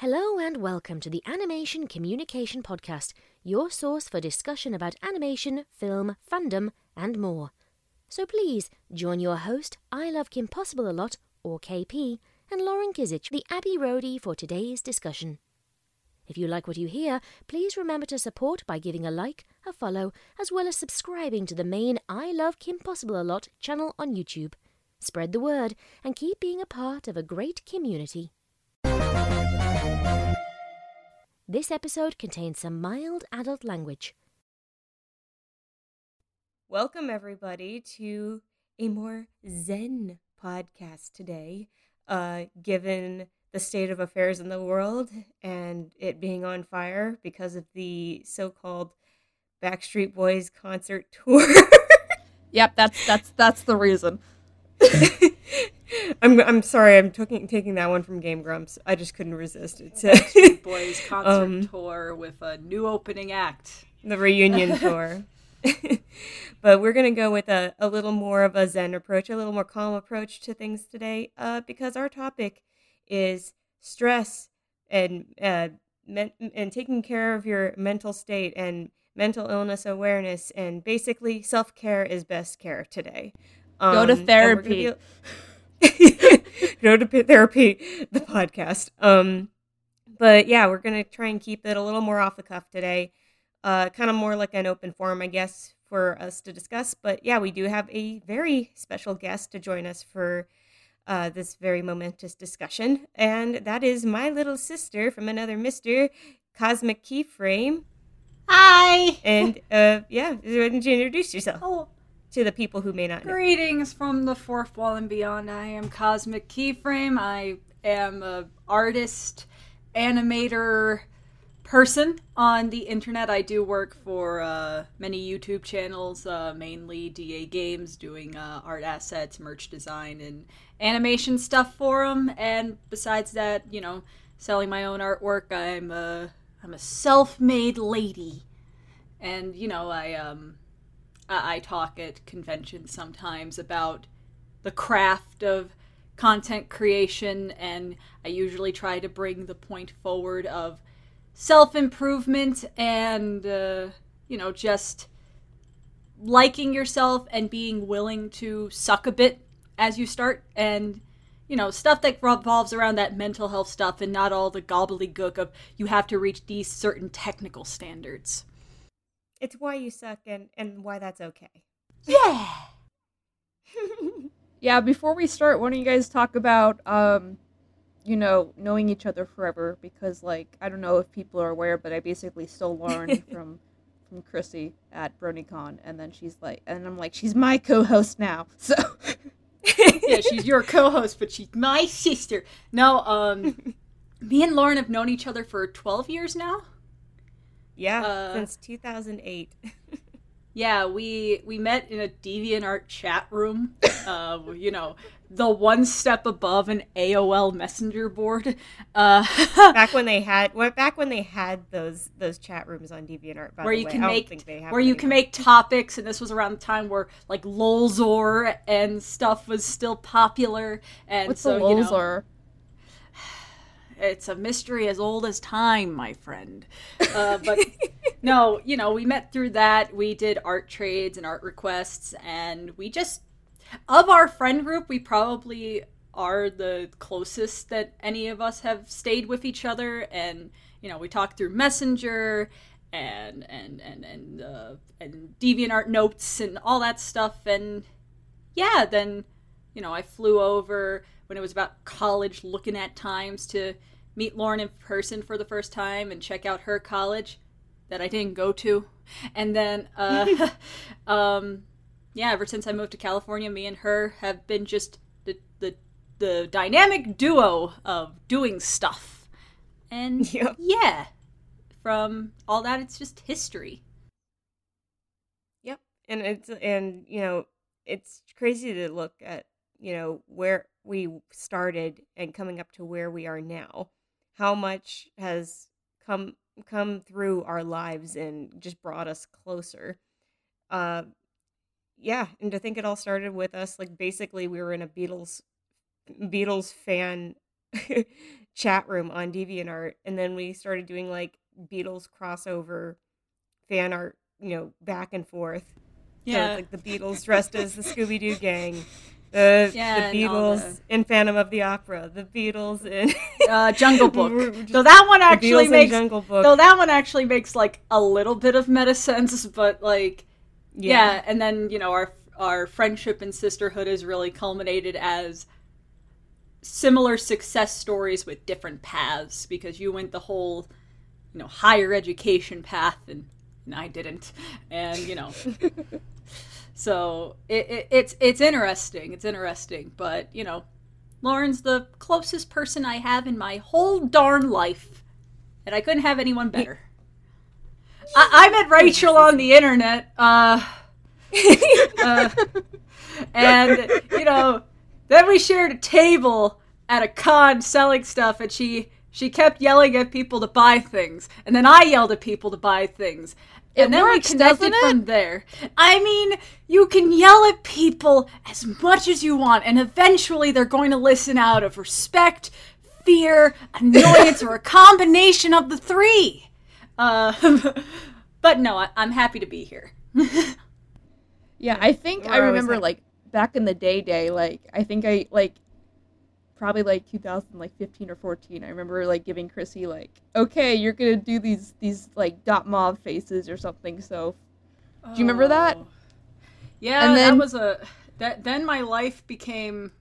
Hello and welcome to the Animation Communication Podcast, your source for discussion about animation, film, fandom, and more. So please join your host, I Love Kim Possible a Lot, or KP, and Lauren Kizich, the Abbey Roadie, for today's discussion. If you like what you hear, please remember to support by giving a like, a follow, as well as subscribing to the main I Love Kim Possible a Lot channel on YouTube. Spread the word and keep being a part of a great community. This episode contains some mild adult language. Welcome, everybody, to a more zen podcast today. Uh, given the state of affairs in the world and it being on fire because of the so called Backstreet Boys concert tour. Yep, that's that's that's the reason. I'm I'm sorry, I'm taking taking that one from Game Grumps. I just couldn't resist it. Backstreet Boys concert Um, tour with a new opening act. the reunion tour. but we're going to go with a, a little more of a Zen approach, a little more calm approach to things today, uh, because our topic is stress and uh, men- and taking care of your mental state and mental illness awareness and basically self care is best care today. Go Um, and we're gonna therapy. go to therapy, the podcast. Um, but yeah, we're gonna try and keep it a little more off the cuff today uh, kind of more like an open forum, I guess, for us to discuss. But yeah, we do have a very special guest to join us for uh, this very momentous discussion, and that is my little sister from another Mister, Cosmic Keyframe. Hi! And uh, yeah, why don't you introduce yourself Oh, to the people who may not know? greetings from the fourth wall and beyond. I am Cosmic Keyframe. I am a artist, animator person on the internet. I do work for uh, many YouTube channels, uh, mainly DA Games, doing uh, art assets, merch design, and animation stuff for them. And besides that, you know, selling my own artwork. I'm a I'm a self-made lady, and you know, I um I, I talk at conventions sometimes about the craft of content creation, and I usually try to bring the point forward of self improvement and, uh, you know, just liking yourself and being willing to suck a bit as you start, and, you know, stuff that revolves around that mental health stuff and not all the gobbledygook of you have to reach these certain technical standards. It's why you suck and and why that's okay. Yeah! Yeah, before we start, why don't you guys talk about um, you know, knowing each other forever? Because like I don't know if people are aware, but I basically stole Lauren from from Chrissy at BronyCon, and then she's like, and I'm like, she's my co-host now. So yeah, she's your co-host, but she's my sister. No, um, me and Lauren have known each other for twelve years now. Yeah, Uh, since 2008. Yeah, we we met in a DeviantArt chat room. Uh, you know, the one step above an AOL Messenger board. Uh, back when they had well, back when they had those those chat rooms on DeviantArt, by where you way. can make think they have where you can make topics, and this was around the time where like Lolzor and stuff was still popular. And what's so the you know, Lolzor? It's a mystery as old as time, my friend. Uh, but no, you know, we met through that. We did art trades and art requests, and we just, of our friend group, we probably are the closest that any of us have stayed with each other. And you know, we talked through Messenger and and and and uh, and DeviantArt notes and all that stuff. And yeah, then you know, I flew over when it was about college looking at times to meet Lauren in person for the first time and check out her college that I didn't go to. And then, uh, um, yeah, ever since I moved to California, me and her have been just the, the, the dynamic duo of doing stuff. And Yep. yeah, from all that, it's just history. Yep. And it's and you know, it's crazy to look at, you know, where we started and coming up to where we are now. How much has come come through our lives and just brought us closer. Uh yeah, and to think it all started with us like basically we were in a Beatles Beatles fan chat room on DeviantArt, and then we started doing like Beatles crossover fan art, you know, back and forth. Yeah. So like the Beatles dressed as the Scooby Doo gang. The, Yeah, the Beatles in Phantom of the Opera. The Beatles in uh, Jungle Book. just- Though that one actually makes Jungle Book. though that one actually makes like a little bit of meta sense, but like yeah. and then you know our our friendship and sisterhood is really culminated as similar success stories with different paths because you went the whole you know higher education path and, and I didn't and you know so it, it, it's it's interesting it's interesting but you know Lauren's the closest person I have in my whole darn life and I couldn't have anyone better. I, I met Rachel on the internet uh uh, and you know then we shared a table at a con selling stuff and she she kept yelling at people to buy things and then i yelled at people to buy things It and then works, we connected from there. I mean you can yell at people as much as you want and eventually they're going to listen out of respect fear annoyance or a combination of the three. Uh, but no I, i'm happy to be here. Yeah, I think I remember happy. like back in the day day like I think I like probably like 2000 like 15 or 14 I remember like giving Chrissy like okay you're going to do these these like dot mob faces or something so do you remember that? Oh. Yeah, And that then- was a that. Then my life became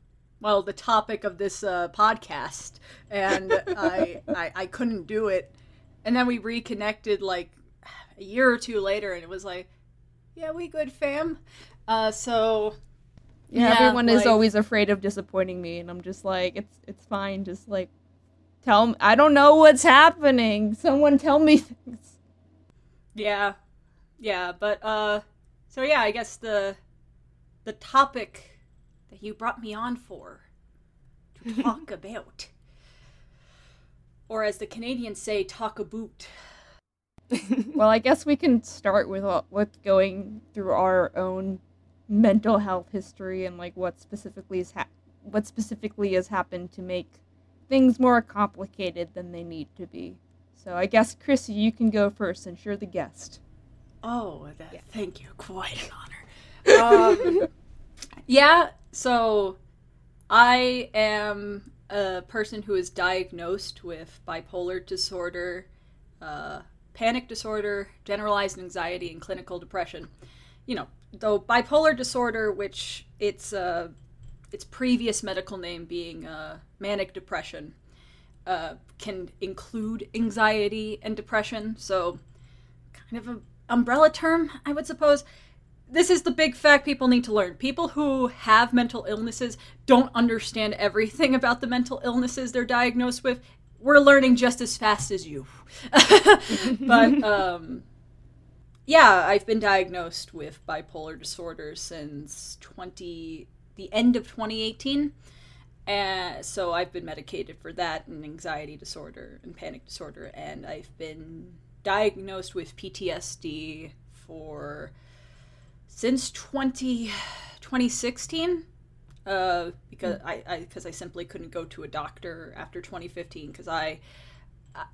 well the topic of this uh, podcast, and I, I I couldn't do it. And then we reconnected like a year or two later, and it was like, yeah, we good fam. Uh, so yeah, Yeah, everyone is always afraid of disappointing me and I'm just like it's it's fine just like tell me I don't know what's happening someone tell me things yeah, yeah, but uh, so yeah, I guess the the topic that you brought me on for to talk about, or as the Canadians say, talk about. well I guess we can start with with going through our own mental health history and like what specifically is ha- what specifically has happened to make things more complicated than they need to be. So I guess Chrissy, you can go first since you're the guest. Oh, that, thank you. Quite an honor. Um, yeah, so I am a person who is diagnosed with bipolar disorder, uh, panic disorder, generalized anxiety, and clinical depression. You know, though bipolar disorder, which its uh, its previous medical name being uh, manic depression, uh, can include anxiety and depression. So kind of a umbrella term, I would suppose. This is the big fact people need to learn. People who have mental illnesses don't understand everything about the mental illnesses they're diagnosed with. We're learning just as fast as you. but um yeah, I've been diagnosed with bipolar disorder since 20 the end of 2018. And so I've been medicated for that and anxiety disorder and panic disorder. And I've been diagnosed with PTSD for since 20 2016 uh, because I, I because I simply couldn't go to a doctor after 2015 because I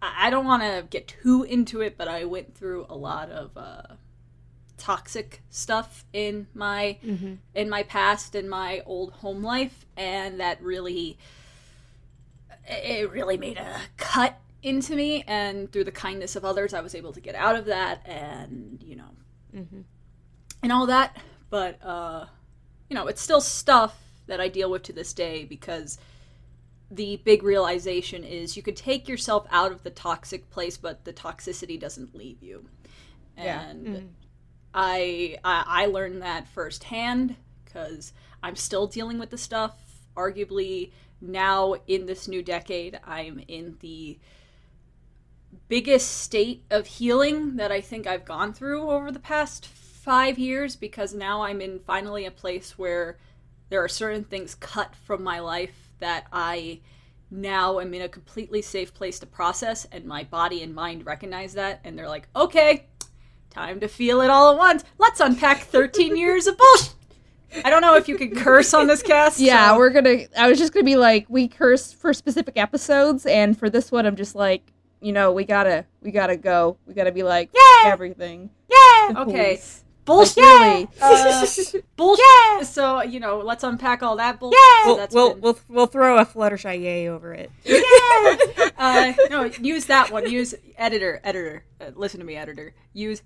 I, don't want to get too into it but I went through a lot of uh, toxic stuff in my in my past in my old home life and that really it really made a cut into me and through the kindness of others i was able to get out of that and you know. And all that but uh you know it's still stuff that i deal with to this day because the big realization is you could take yourself out of the toxic place but the toxicity doesn't leave you Yeah. and mm-hmm. I, I I learned that firsthand because I'm still dealing with the stuff. Arguably, now in this new decade, I'm in the biggest state of healing that I think I've gone through over the past five years because now I'm in finally a place where there are certain things cut from my life that I now am in a completely safe place to process, and my body and mind recognize that, and they're like, okay, time to feel it all at once. Let's unpack 13 years of bullshit. I don't know if you can curse on this cast. Yeah, so- we're gonna. I was just gonna be like, we curse for specific episodes, and for this one, I'm just like, you know, we gotta, we gotta go. We gotta be like, Yeah. everything. yeah. Okay. police. Bullshit. really. Uh, bullshit. So you know, let's unpack all that bullshit. Yeah. We'll, we'll, been- we'll, we'll throw a Fluttershy yay over it. uh, no, use that one. Use editor, editor. Uh, listen to me, editor. Use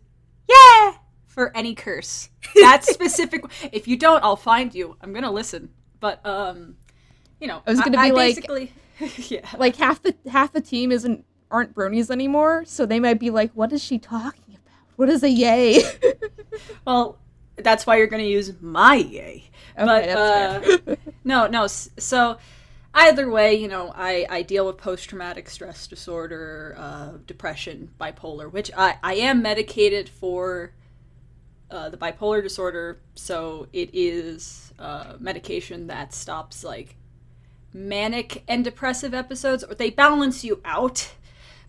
yeah for any curse. That specific. if you don't, I'll find you. I'm gonna listen. But um, you know, I was gonna be like- basically, yeah. Like half the half the team isn't aren't bronies anymore, so they might be like, what is she talking about? What is a yay? Well, that's why you're gonna use my yay. but that's uh, no, no. So either way, you know, I I deal with post traumatic stress disorder, uh, depression, bipolar, which I I am medicated for. Uh, the bipolar disorder, so it is uh, medication that stops like manic and depressive episodes, or they balance you out,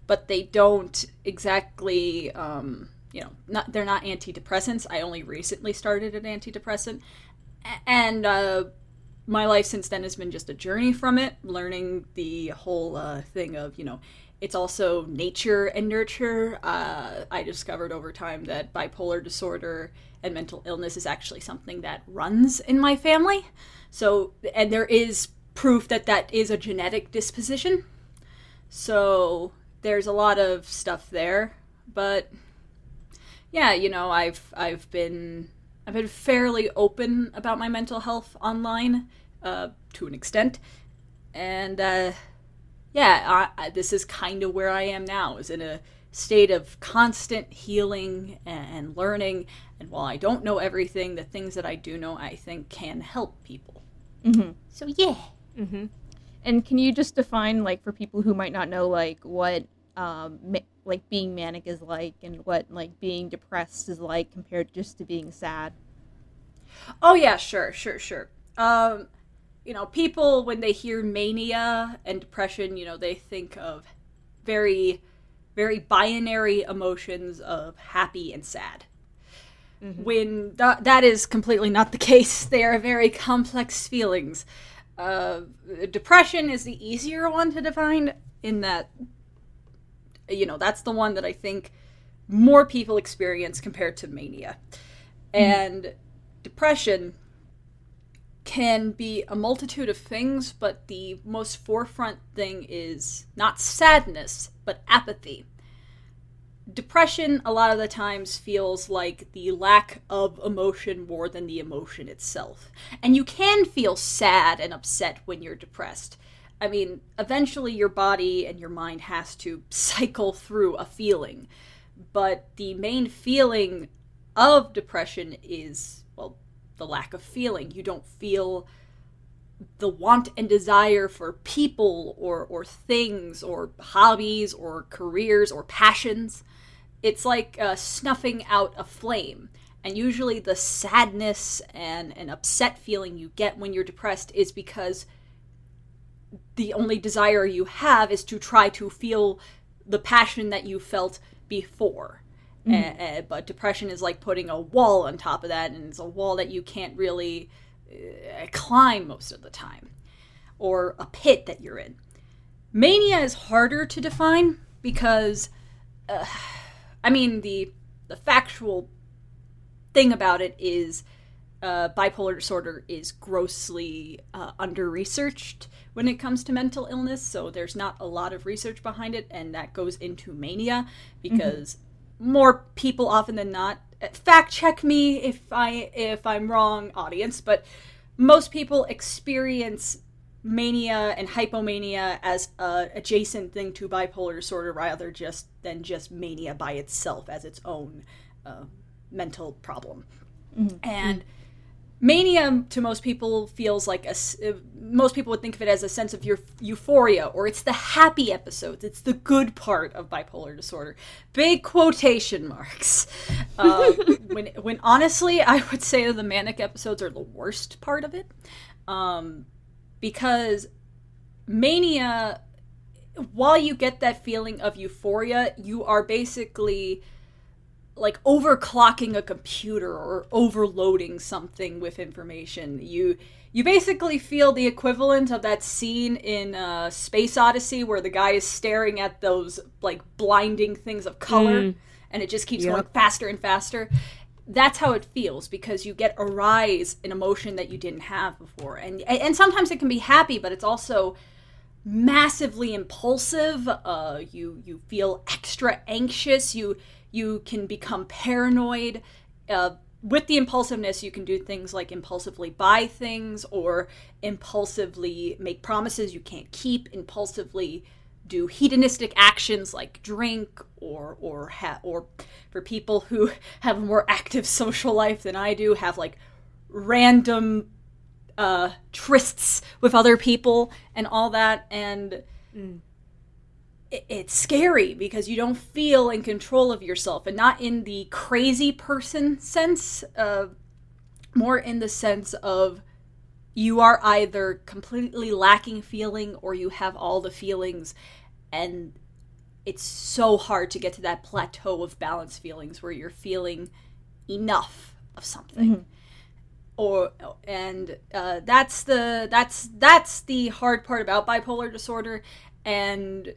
but they don't exactly, um, you know, not they're not antidepressants. I only recently started an antidepressant, and uh, my life since then has been just a journey from it, learning the whole uh, thing of you know. It's also nature and nurture. Uh, I discovered over time that bipolar disorder and mental illness is actually something that runs in my family. So, and there is proof that that is a genetic disposition. So, there's a lot of stuff there, but yeah, you know, I've I've been I've been fairly open about my mental health online uh, to an extent, and uh, yeah, I, I, this is kind of where I am now, is in a state of constant healing and, and learning. And while I don't know everything, the things that I do know, I think can help people. Mhm. So yeah. Mm-hmm. And can you just define, like, for people who might not know, like, what, um, ma- like, being manic is like, and what, like, being depressed is like compared just to being sad? Oh yeah, sure, sure, sure. Um, you know, people when they hear mania and depression, you know, they think of very, very binary emotions of happy and sad. When th- that is completely not the case, they are very complex feelings. Uh, depression is the easier one to define in that, you know, that's the one that I think more people experience compared to mania. Hmm. And depression can be a multitude of things, but the most forefront thing is not sadness, but apathy. Depression, a lot of the times, feels like the lack of emotion more than the emotion itself. And you can feel sad and upset when you're depressed. I mean, eventually your body and your mind has to cycle through a feeling. But the main feeling of depression is, well, the lack of feeling. You don't feel the want and desire for people or, or things or hobbies or careers or passions. It's like uh, snuffing out a flame. And usually the sadness and an upset feeling you get when you're depressed is because the only desire you have is to try to feel the passion that you felt before. Uh, uh, but depression is like putting a wall on top of that, and it's a wall that you can't really uh, climb most of the time, or a pit that you're in. Mania is harder to define because, uh, I mean, the the factual thing about it is uh, bipolar disorder is grossly uh, under researched when it comes to mental illness. So there's not a lot of research behind it, and that goes into mania because mm-hmm. more people often than not eh, fact check me if I if I'm wrong, audience, but most people experience mania and hypomania as a adjacent thing to bipolar disorder rather just than just mania by itself as its own uh, mental problem. Mm-hmm. And mania to most people feels like a uh, most people would think of it as a sense of your euphoria or it's the happy episodes. It's the good part of bipolar disorder. Big quotation marks. Uh, when when honestly i would say the manic episodes are the worst part of it. Um, because mania while you get that feeling of euphoria you are basically like overclocking a computer or overloading something with information. You you basically feel the equivalent of that scene in uh, Space Odyssey where the guy is staring at those like blinding things of color, Mm. and it just keeps Yep. going faster and faster. That's how it feels because you get a rise in emotion that you didn't have before, and and sometimes it can be happy, but it's also massively impulsive. Uh, you you feel extra anxious. You you can become paranoid. Uh, with the impulsiveness, you can do things like impulsively buy things or impulsively make promises you can't keep. Impulsively do hedonistic actions like drink or or ha- or for people who have a more active social life than I do, have like random uh, trysts with other people and all that. And it, it's scary because you don't feel in control of yourself, and not in the crazy person sense, uh, more in the sense of you are either completely lacking feeling or you have all the feelings, and it's so hard to get to that plateau of balance feelings where you're feeling enough of something. Or and uh, that's the that's that's the hard part about bipolar disorder. And,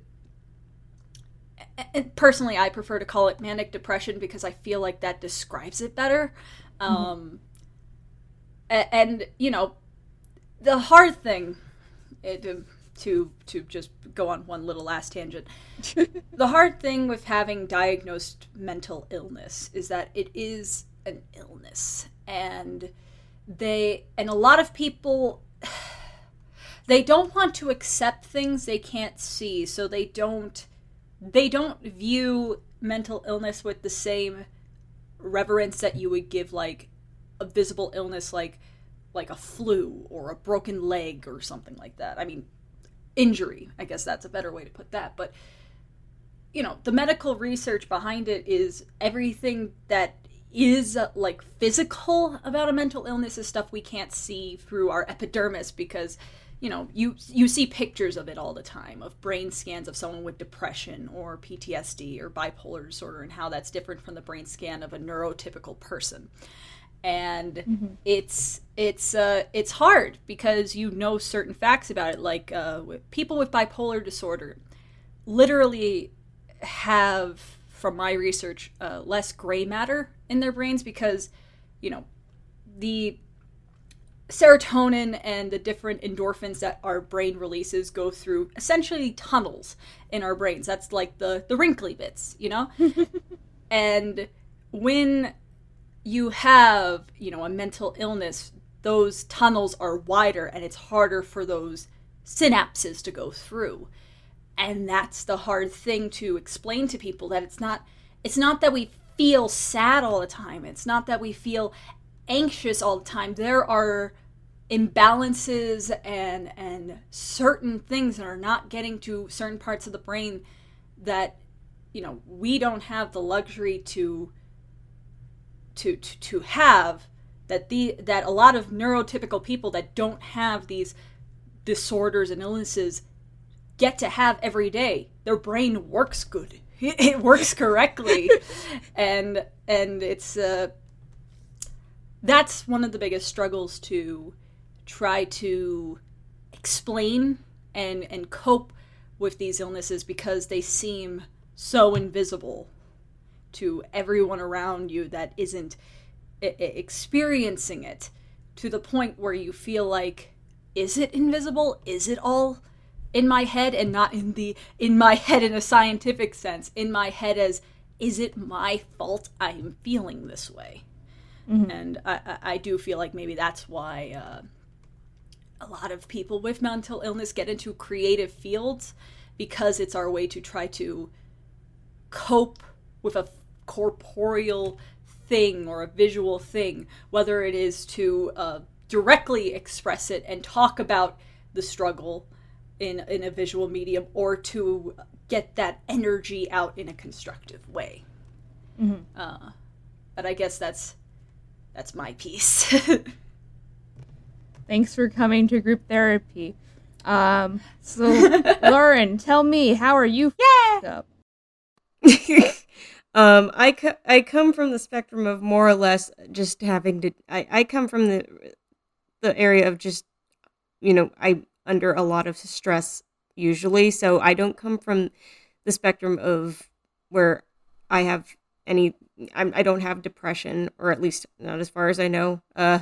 and personally i prefer to call it manic depression because i feel like that describes it better. Um a- and you know the hard thing it, to to just go on one little last tangent. The hard thing with having diagnosed mental illness is that it is an illness. And they and a lot of people they don't want to accept things they can't see. So they don't they don't view mental illness with the same reverence that you would give like a visible illness like like a flu or a broken leg or something like that. I mean injury i guess that's a better way to put that. But you know the medical research behind it is everything that is like physical about a mental illness is stuff we can't see through our epidermis because you know you you see pictures of it all the time of brain scans of someone with depression or PTSD or bipolar disorder and how that's different from the brain scan of a neurotypical person. And it's it's uh it's hard because you know certain facts about it like uh with people with bipolar disorder literally have from my research uh, less gray matter in their brains because you know the serotonin and the different endorphins that our brain releases go through essentially tunnels in our brains. That's like the the wrinkly bits you know? And when you have you know a mental illness those tunnels are wider and it's harder for those synapses to go through. And that's the hard thing to explain to people that it's not it's not that we feel sad all the time. It's not that we feel anxious all the time there are imbalances and and certain things that are not getting to certain parts of the brain that you know we don't have the luxury to to to, to have that the that a lot of neurotypical people that don't have these disorders and illnesses get to have every day. Their brain works good. It works correctly. and and it's uh that's one of the biggest struggles to try to explain and and cope with these illnesses because they seem so invisible to everyone around you that isn't I- experiencing it to the point where you feel like is it invisible? Is it all in my head and not in the in my head in a scientific sense? In my head as is it my fault i'm feeling this way and I, I- do feel like maybe that's why uh, a lot of people with mental illness get into creative fields because it's our way to try to cope with a corporeal thing or a visual thing, whether it is to uh, directly express it and talk about the struggle in, in a visual medium or to get that energy out in a constructive way. Uh, but I guess that's that's my piece. Thanks for coming to group therapy. Um, so Lauren, tell me, how are you f- up? um, I, co- I come from the spectrum of more or less just having to. I, I come from the the area of just, you know, I under a lot of stress usually. So I don't come from the spectrum of where I have any. I'm, I don't have depression, or at least not as far as I know. Uh,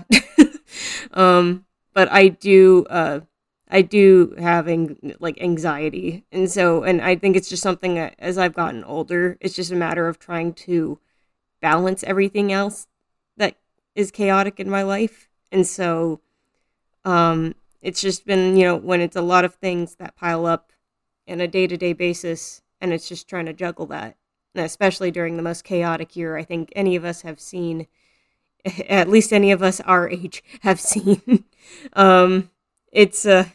um, but I do. Uh, I do have ang- like anxiety, and so and I think it's just something that as I've gotten older, it's just a matter of trying to balance everything else that is chaotic in my life, and so um, it's just been you know when it's a lot of things that pile up in a day to day basis, and it's just trying to juggle that, especially during the most chaotic year I think any of us have seen, at least any of us our age have seen. um, it's a uh,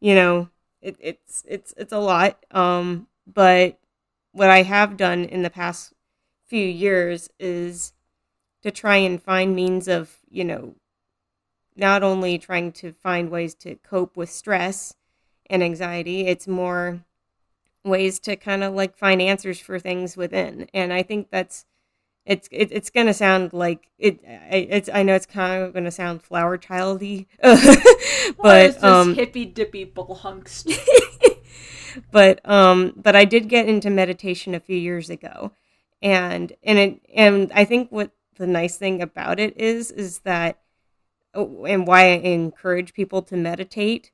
you know, it, it's it's it's a lot. Um, but what I have done in the past few years is to try and find means of, you know, not only trying to find ways to cope with stress and anxiety, it's more ways to kind of like find answers for things within. And I think that's it's it, it's gonna sound like it. It's I know it's kind of gonna sound flower childy, but um, hippy dippy bull hunks. but um, but I did get into meditation a few years ago, and and it and I think what the nice thing about it is is that oh, and why I encourage people to meditate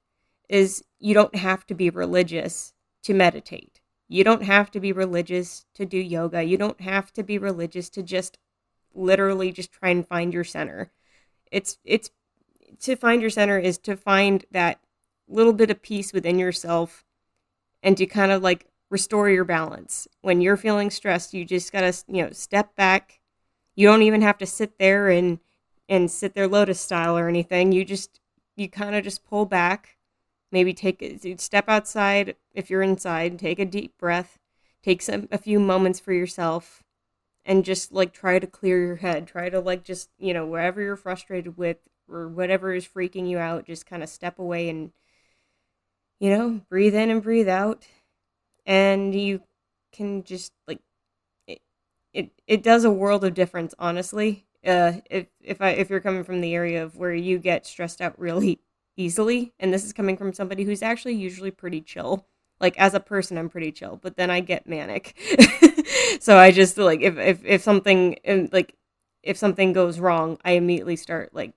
is you don't have to be religious to meditate you don't have to be religious to do yoga. You don't have to be religious to just literally just try and find your center. It's it's to find your center is to find that little bit of peace within yourself and to kind of like restore your balance. When you're feeling stressed, you just got to, you know, step back. You don't even have to sit there and and sit there lotus style or anything. You just you kind of just pull back maybe take a step outside if you're inside take a deep breath take some a few moments for yourself and just like try to clear your head. Try to like just you know wherever you're frustrated with or whatever is freaking you out just kind of step away and you know breathe in and breathe out. And you can just like it it, it does a world of difference honestly. Uh if if i if you're coming from the area of where you get stressed out really easily. And this is coming from somebody who's actually usually pretty chill. Like as a person, I'm pretty chill, but then I get manic. so I just like if if if something like if something goes wrong, I immediately start like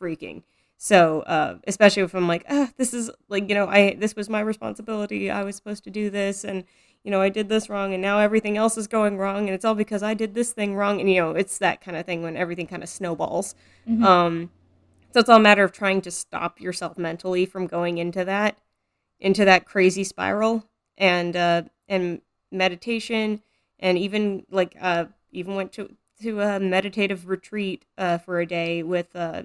freaking. So uh, especially if I'm like, ah, this is like you know, I this was my responsibility. I was supposed to do this, and you know, I did this wrong, and now everything else is going wrong, and it's all because I did this thing wrong. And you know, it's that kind of thing when everything kind of snowballs. Mm-hmm. Um, so it's all a matter of trying to stop yourself mentally from going into that, into that crazy spiral, and uh, and meditation, and even like uh, even went to to a meditative retreat uh, for a day with uh,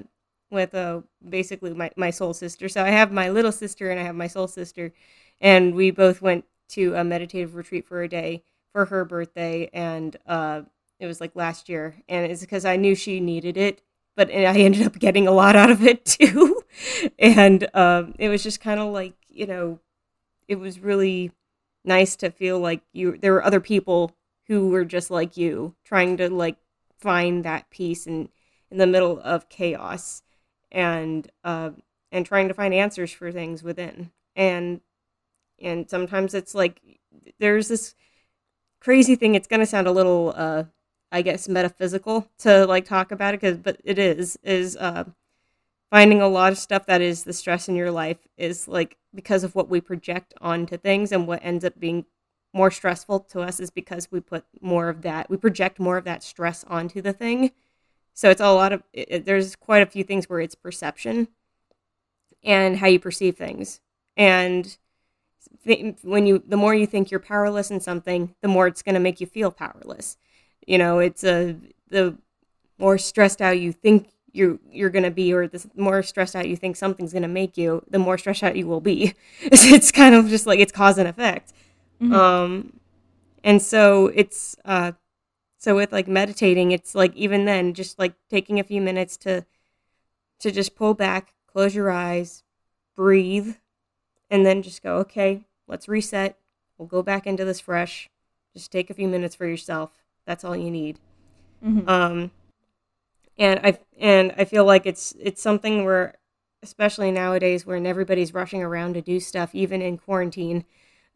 with uh, basically my, my soul sister. So I have my little sister and I have my soul sister, and we both went to a meditative retreat for a day for her birthday, and uh, it was like last year, and it's because I knew she needed it, but I ended up getting a lot out of it too. and um, it was just kind of like, you know, it was really nice to feel like you there were other people who were just like you trying to like find that peace in in the middle of chaos and uh, and trying to find answers for things within and and sometimes it's like there's this crazy thing it's going to sound a little uh, I guess metaphysical to like talk about it because but it is is uh, finding a lot of stuff that is the stress in your life is like because of what we project onto things and what ends up being more stressful to us is because we put more of that we project more of that stress onto the thing. So it's a lot of it, there's quite a few things where it's perception and how you perceive things. And th- when you the more you think you're powerless in something the more it's going to make you feel powerless you know it's a the more stressed out you think you're you're gonna be or the more stressed out you think something's gonna make you the more stressed out you will be. It's, kind of just like it's cause and effect. Mm-hmm. um and so it's uh so with like meditating it's like even then just like taking a few minutes to to just pull back close your eyes breathe and then just go okay let's reset. We'll go back into this fresh. Just take a few minutes for yourself That's all you need. Mhm. Um, and I and I feel like it's it's something where, especially nowadays, when everybody's rushing around to do stuff, even in quarantine,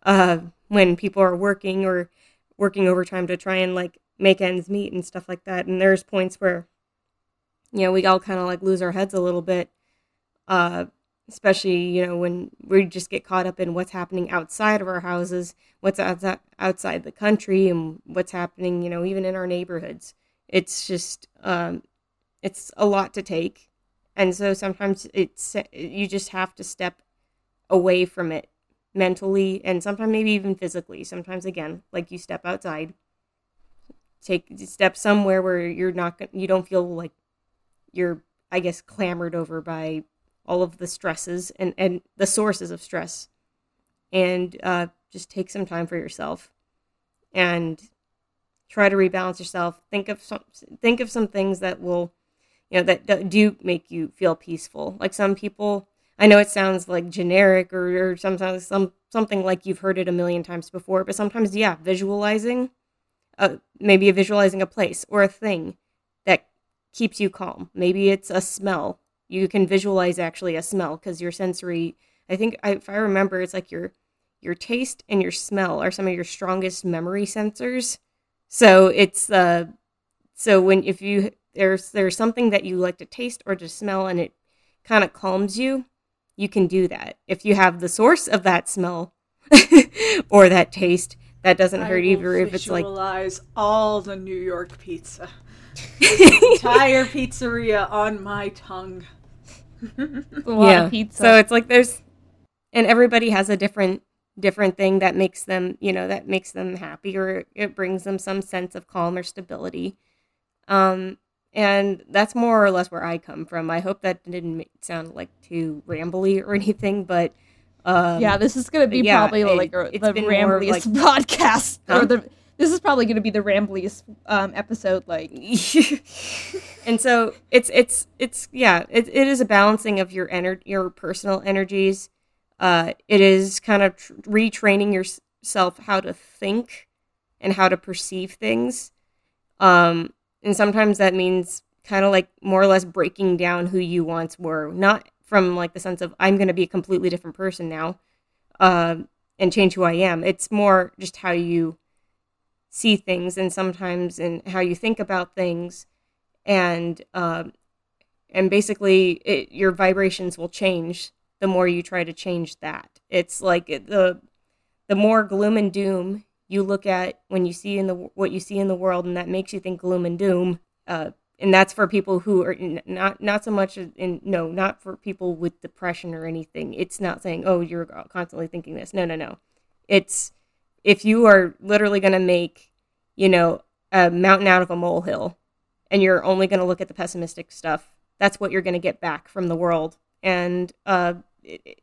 uh, when people are working or working overtime to try and like make ends meet and stuff like that. And there's points where, you know, we all kind of like lose our heads a little bit, uh, especially you know when we just get caught up in what's happening outside of our houses, what's outside the country, and what's happening, you know, even in our neighborhoods. It's just um, it's a lot to take, and so sometimes it's you just have to step away from it mentally and sometimes maybe even physically. Sometimes again, like you step outside, take step somewhere where you're not you don't feel like you're I guess clamored over by all of the stresses and and the sources of stress, and uh, just take some time for yourself, and try to rebalance yourself. Think of some think of some things that will you know that do- make you feel peaceful. Like some people I know it sounds like generic or, or sometimes some something like you've heard it a million times before, but sometimes yeah, visualizing, uh, maybe visualizing a place or a thing that keeps you calm. Maybe it's a smell. You can visualize actually a smell because your sensory. I think if I remember, it's like your your taste and your smell are some of your strongest memory sensors. So it's uh, so when if you there's there's something that you like to taste or to smell and it kind of calms you you can do that. If you have the source of that smell or that taste, that doesn't hurt either. If it's like visualize all the New York pizza, entire pizzeria on my tongue. A lot of pizza. So it's like there's, and everybody has a different different thing that makes them, you know, that makes them happy or it brings them some sense of calm or stability. Um, and that's more or less where I come from. I hope that didn't sound like too rambly or anything, but um, yeah, this is gonna be yeah, probably it- like a, the rambliest like- podcast, Huh? or the this is probably gonna be the rambliest um, episode. Like, and so it's it's it's yeah it, it is a balancing of your ener- your personal energies uh it is kind of tr- retraining yourself how to think and how to perceive things um and sometimes that means kind of like more or less breaking down who you once were not from like the sense of i'm going to be a completely different person now um and change who i am it's more just how you see things and sometimes in how you think about things. And um, and basically it, your vibrations will change the more you try to change that. It's like the the more gloom and doom you look at when you see in the what you see in the world and that makes you think gloom and doom uh, and that's for people who are not not so much in no not for people with depression or anything. It's not saying oh you're constantly thinking this. No no no. It's if you are literally going to make you know a mountain out of a molehill and you're only going to look at the pessimistic stuff that's what you're going to get back from the world. And uh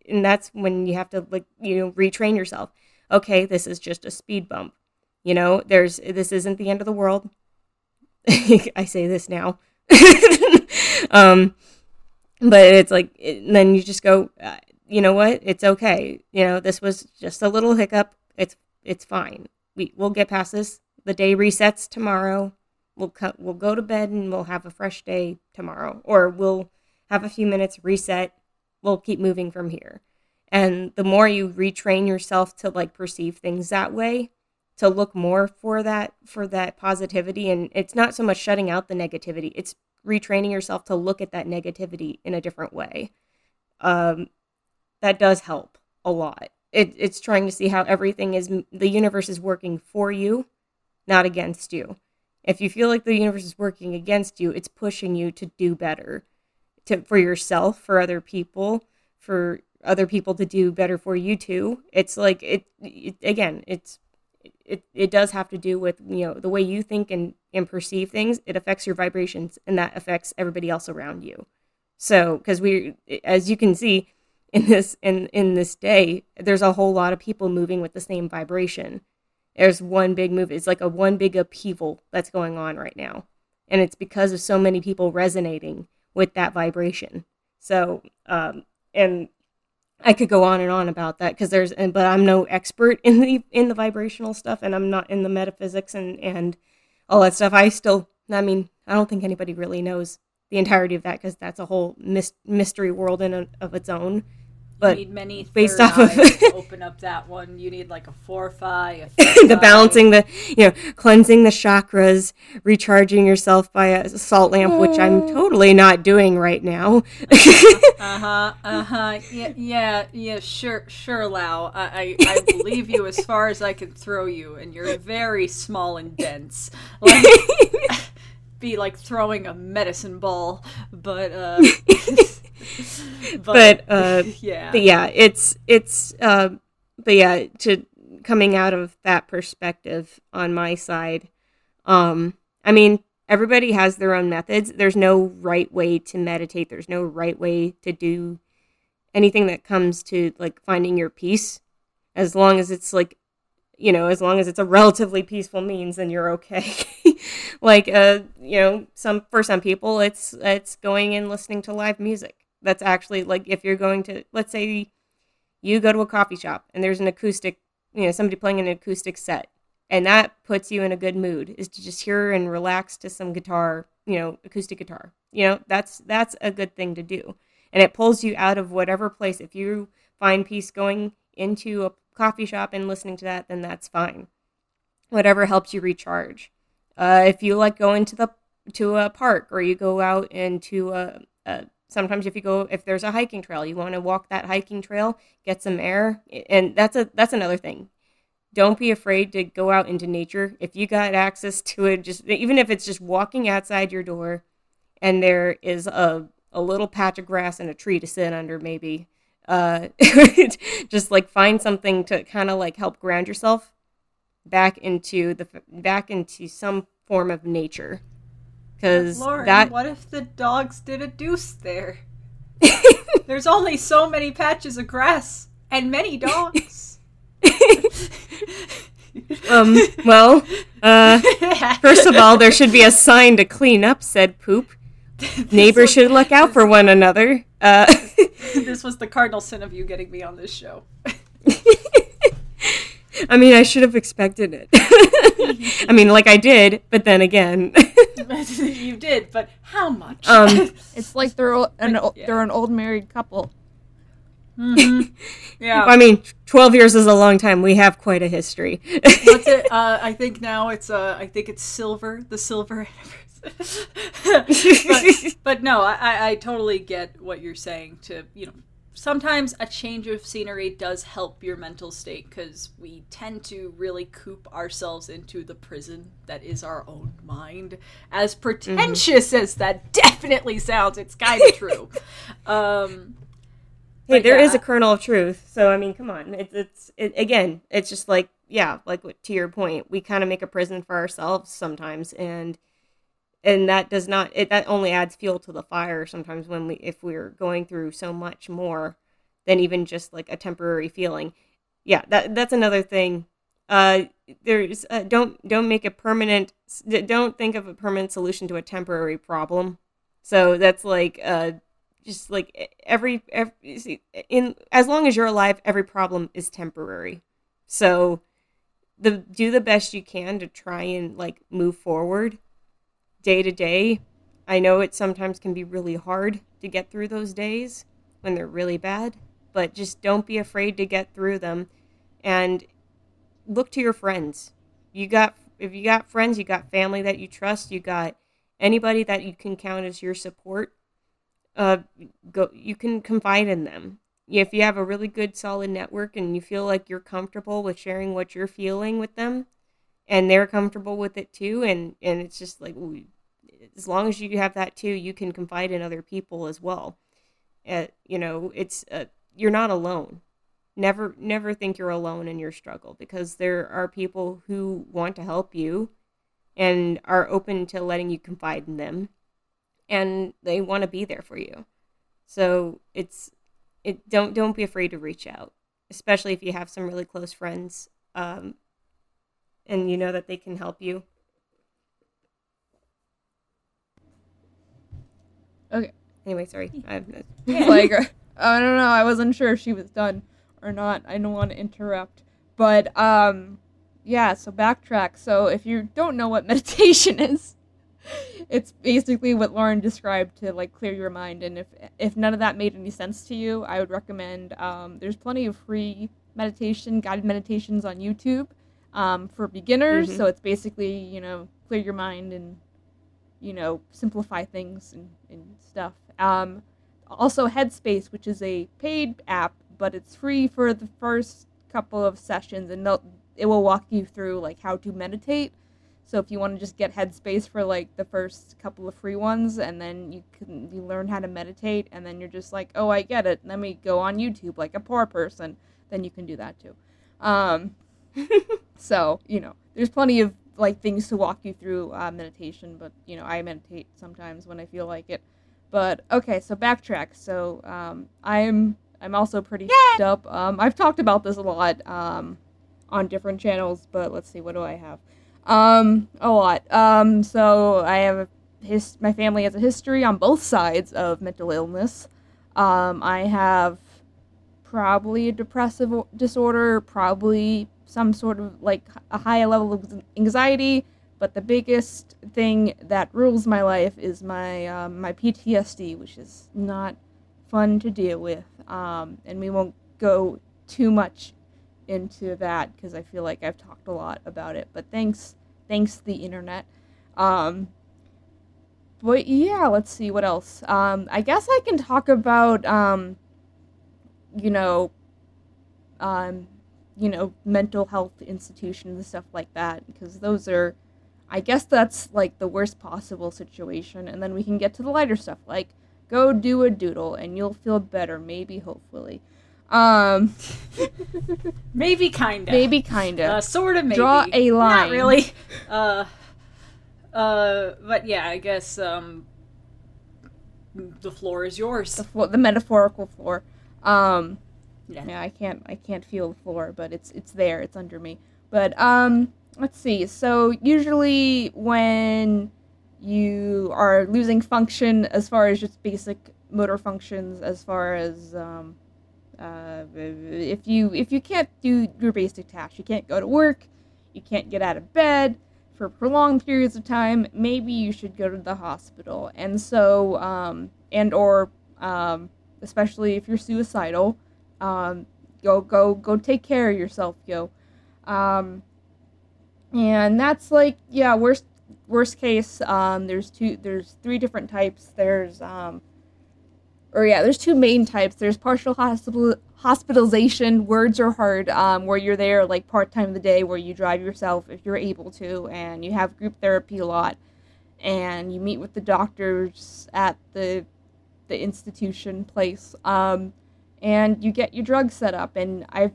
and that's when you have to like you know retrain yourself. Okay this is just a speed bump. You know there's this isn't the end of the world. I say this now. Um but it's like it, then you just go uh, you know what? It's okay. You know this was just a little hiccup. It's it's fine. We we'll get past this. The day resets tomorrow. We'll we'll go to bed and we'll have a fresh day tomorrow or we'll have a few minutes reset. We'll keep moving from here. And the more you retrain yourself to like perceive things that way to look more for that for that positivity and it's not so much shutting out the negativity it's retraining yourself to look at that negativity in a different way. Um, that does help a lot it, it's trying to see how everything is the universe is working for you not against you. If you feel like the universe is working against you it's pushing you to do better to for yourself for other people for other people to do better for you too. It's like it, it again it's it, it does have to do with you know the way you think and, and perceive things. It affects your vibrations and that affects everybody else around you. So because we as you can see in this in in this day there's a whole lot of people moving with the same vibration. There's one big move it's like a one big upheaval that's going on right now. And it's because of so many people resonating with that vibration. So um and I could go on and on about that because there's and but I'm no expert in the in the vibrational stuff and I'm not in the metaphysics and and all that stuff. I still, I mean, I don't think anybody really knows the entirety of that because that's a whole mis- mystery world in a, of its own. But you need many based off of- open up that one. You need like a four a the balancing the you know cleansing the chakras recharging yourself by a salt lamp which i'm totally not doing right now Uh huh. Uh huh. Yeah. Yeah. Yeah. Sure. Sure, Lau. I, I I believe you as far as I can throw you, and you're very small and dense. Like, be like throwing a medicine ball, but uh. but uh yeah. but yeah it's it's uh but yeah to coming out of that perspective on my side um i mean everybody has their own methods there's no right way to meditate there's no right way to do anything that comes to like finding your peace as long as it's like you know as long as it's a relatively peaceful means then you're okay like uh you know some for some people it's it's going and listening to live music. That's actually like if you're going to let's say you go to a coffee shop and there's an acoustic you know somebody playing an acoustic set and that puts you in a good mood is to just hear and relax to some guitar you know acoustic guitar. You know that's that's a good thing to do. And it pulls you out of whatever place. If you find peace going into a coffee shop and listening to that then that's fine. Whatever helps you recharge uh, if you like going to the to a park or you go out into a, a sometimes if you go if there's a hiking trail you want to walk that hiking trail get some air and that's a that's another thing. Don't be afraid to go out into nature. If you got access to it just even if it's just walking outside your door and there is a, a little patch of grass and a tree to sit under maybe uh just like find something to kind of like help ground yourself back into the back into some form of nature because that what if the dogs did a deuce there? There's only so many patches of grass and many dogs. um well uh first of all there should be a sign to clean up said poop neighbors should look out for one another uh this was the cardinal sin of you getting me on this show. i mean i should have expected it i mean like i did but then again you did, but how much? um It's like they're o- an o- yeah. they're an old married couple. yeah. i mean 12 years is a long time we have quite a history What's it? Uh, I think now it's uh, I think it's silver, the silver but, but no, I, I- I totally get what you're saying. To you know, sometimes a change of scenery does help your mental state because we tend to really coop ourselves into the prison that is our own mind. As pretentious as that definitely sounds, it's kind of true. Um, Hey, there is yeah. a kernel of truth. So I mean, come on. It's it's it, again, it's just like yeah, like to your point, we kind of make a prison for ourselves sometimes, and and that does not it that only adds fuel to the fire sometimes when we if we're going through so much more than even just like a temporary feeling. Yeah, that that's another thing. Uh, there's uh, don't don't make a permanent don't think of a permanent solution to a temporary problem. So that's like uh just like every, every see, in as long as you're alive every problem is temporary so the do the best you can to try and like move forward day to day i know it sometimes can be really hard to get through those days when they're really bad but just don't be afraid to get through them. And look to your friends. You got if you got friends you got family that you trust you got anybody that you can count as your support uh, go you can confide in them. If you have a really good solid network and you feel like you're comfortable with sharing what you're feeling with them and they're comfortable with it too and and it's just like ooh, as long as you have that too you can confide in other people as well uh, you know it's uh, you're not alone never never think you're alone in your struggle because there are people who want to help you and are open to letting you confide in them and they want to be there for you. So it's it don't don't be afraid to reach out, especially if you have some really close friends, um, and you know that they can help you. Okay. Anyway, sorry. I've, like I don't know. I wasn't sure if she was done or not. I don't want to interrupt, but um, yeah, so backtrack. So if you don't know what meditation is, it's basically what Lauren described to like clear your mind. And if if none of that made any sense to you, I would recommend. Um, there's plenty of free meditation, guided meditations on YouTube um, for beginners. Mhm. So it's basically you know clear your mind and you know simplify things and, and stuff. Um, also Headspace, which is a paid app, but it's free for the first couple of sessions, and it will walk you through like how to meditate. So if you want to just get Headspace for like the first couple of free ones, and then you can you learn how to meditate, and then you're just like, oh, I get it. Let me go on YouTube like a poor person. Then you can do that too. Um, so you know, there's plenty of like things to walk you through uh, meditation, but you know, I meditate sometimes when I feel like it. But okay, so backtrack. So um, I'm I'm also pretty f***ed up. Um, I've talked about this a lot um, on different channels, but let's see, what do I have? Um, a lot. Um, so I have a his my family has a history on both sides of mental illness. Um, I have probably a depressive disorder, probably some sort of like a high level of anxiety. But the biggest thing that rules my life is my um, my PTSD, which is not fun to deal with. Um, and we won't go too much into that because I feel like I've talked a lot about it. But thanks, thanks the internet. Um, but yeah, let's see what else. Um, I guess I can talk about, um, you know, um, you know, mental health institutions and stuff like that because those are, I guess that's like the worst possible situation, and then we can get to the lighter stuff like go do a doodle and you'll feel better, maybe, hopefully. Um, Maybe kinda. maybe kinda. Uh, sort of maybe. Draw a line. Not really. Uh, uh, but yeah, I guess um, the floor is yours. the floor, the metaphorical floor. Um, Yeah. yeah, I can't, I can't feel the floor, but it's, it's there, it's under me. But um, let's see. So usually when you are losing function as far as just basic motor functions, as far as um, uh, if you if you can't do your basic tasks, you can't go to work, you can't get out of bed for prolonged periods of time, maybe you should go to the hospital. And so, um, and or um, especially if you're suicidal, um, go go go take care of yourself, yo. Um, and that's like yeah, worst worst case. Um, there's two, there's three different types. There's um, or yeah, there's two main types. There's partial hospital hospitalization. Words are hard. Um, where you're there like part time of the day, where you drive yourself if you're able to, and you have group therapy a lot, and you meet with the doctors at the the institution place. Um, and you get your drugs set up. And I've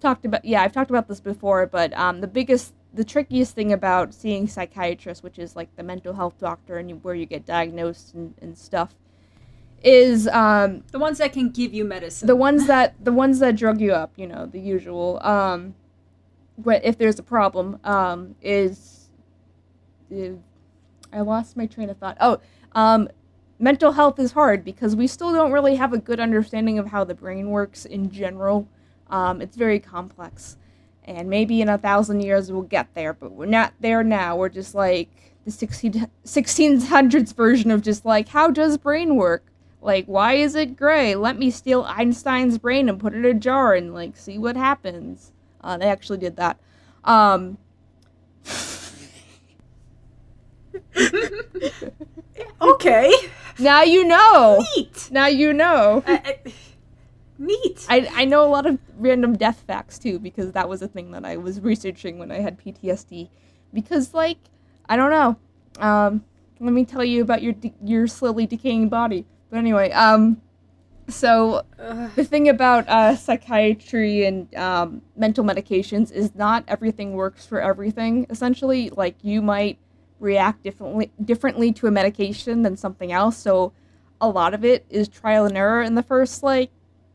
talked about yeah, I've talked about this before, but um, the biggest the trickiest thing about seeing psychiatrists, which is like the mental health doctor and you, where you get diagnosed and, and stuff, is um, The ones that can give you medicine. the ones that the ones that drug you up, you know, the usual. Um, but if there's a problem, um, is, is I lost my train of thought. Oh, um, mental health is hard because we still don't really have a good understanding of how the brain works in general. Um, it's very complex, and maybe in a thousand years we'll get there, but we're not there now. We're just like the 16, 1600s version of just like how does brain work? Like, why is it gray? Let me steal Einstein's brain and put it in a jar and like see what happens. Uh, they actually did that. Um, okay. now you know. Neat. Now you know. Uh, uh, neat. I, I know a lot of random death facts too because that was a thing that I was researching when I had PTSD. Because like I don't know, um, let me tell you about your de- your slowly decaying body. But anyway, um, so the thing about uh, psychiatry and um, mental medications is not everything works for everything. Essentially, like you might react differently differently to a medication than something else. So a lot of it is trial and error in the first like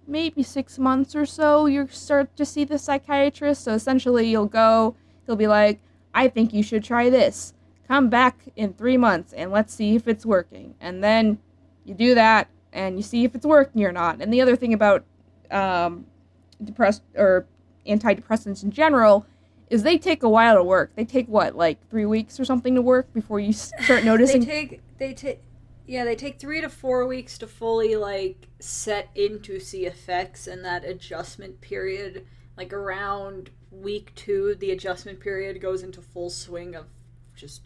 maybe six months or so. You start to see the psychiatrist. So essentially, you'll go. He'll be like, "I think you should try this. Come back in three months and let's see if it's working." And then you do that and you see if it's working or not. And the other thing about um, depressed or antidepressants in general is they take a while to work. They take what, like three weeks or something to work before you start noticing. they take they take yeah they take three to four weeks to fully like set into see effects and that adjustment period like around week two the adjustment period goes into full swing of just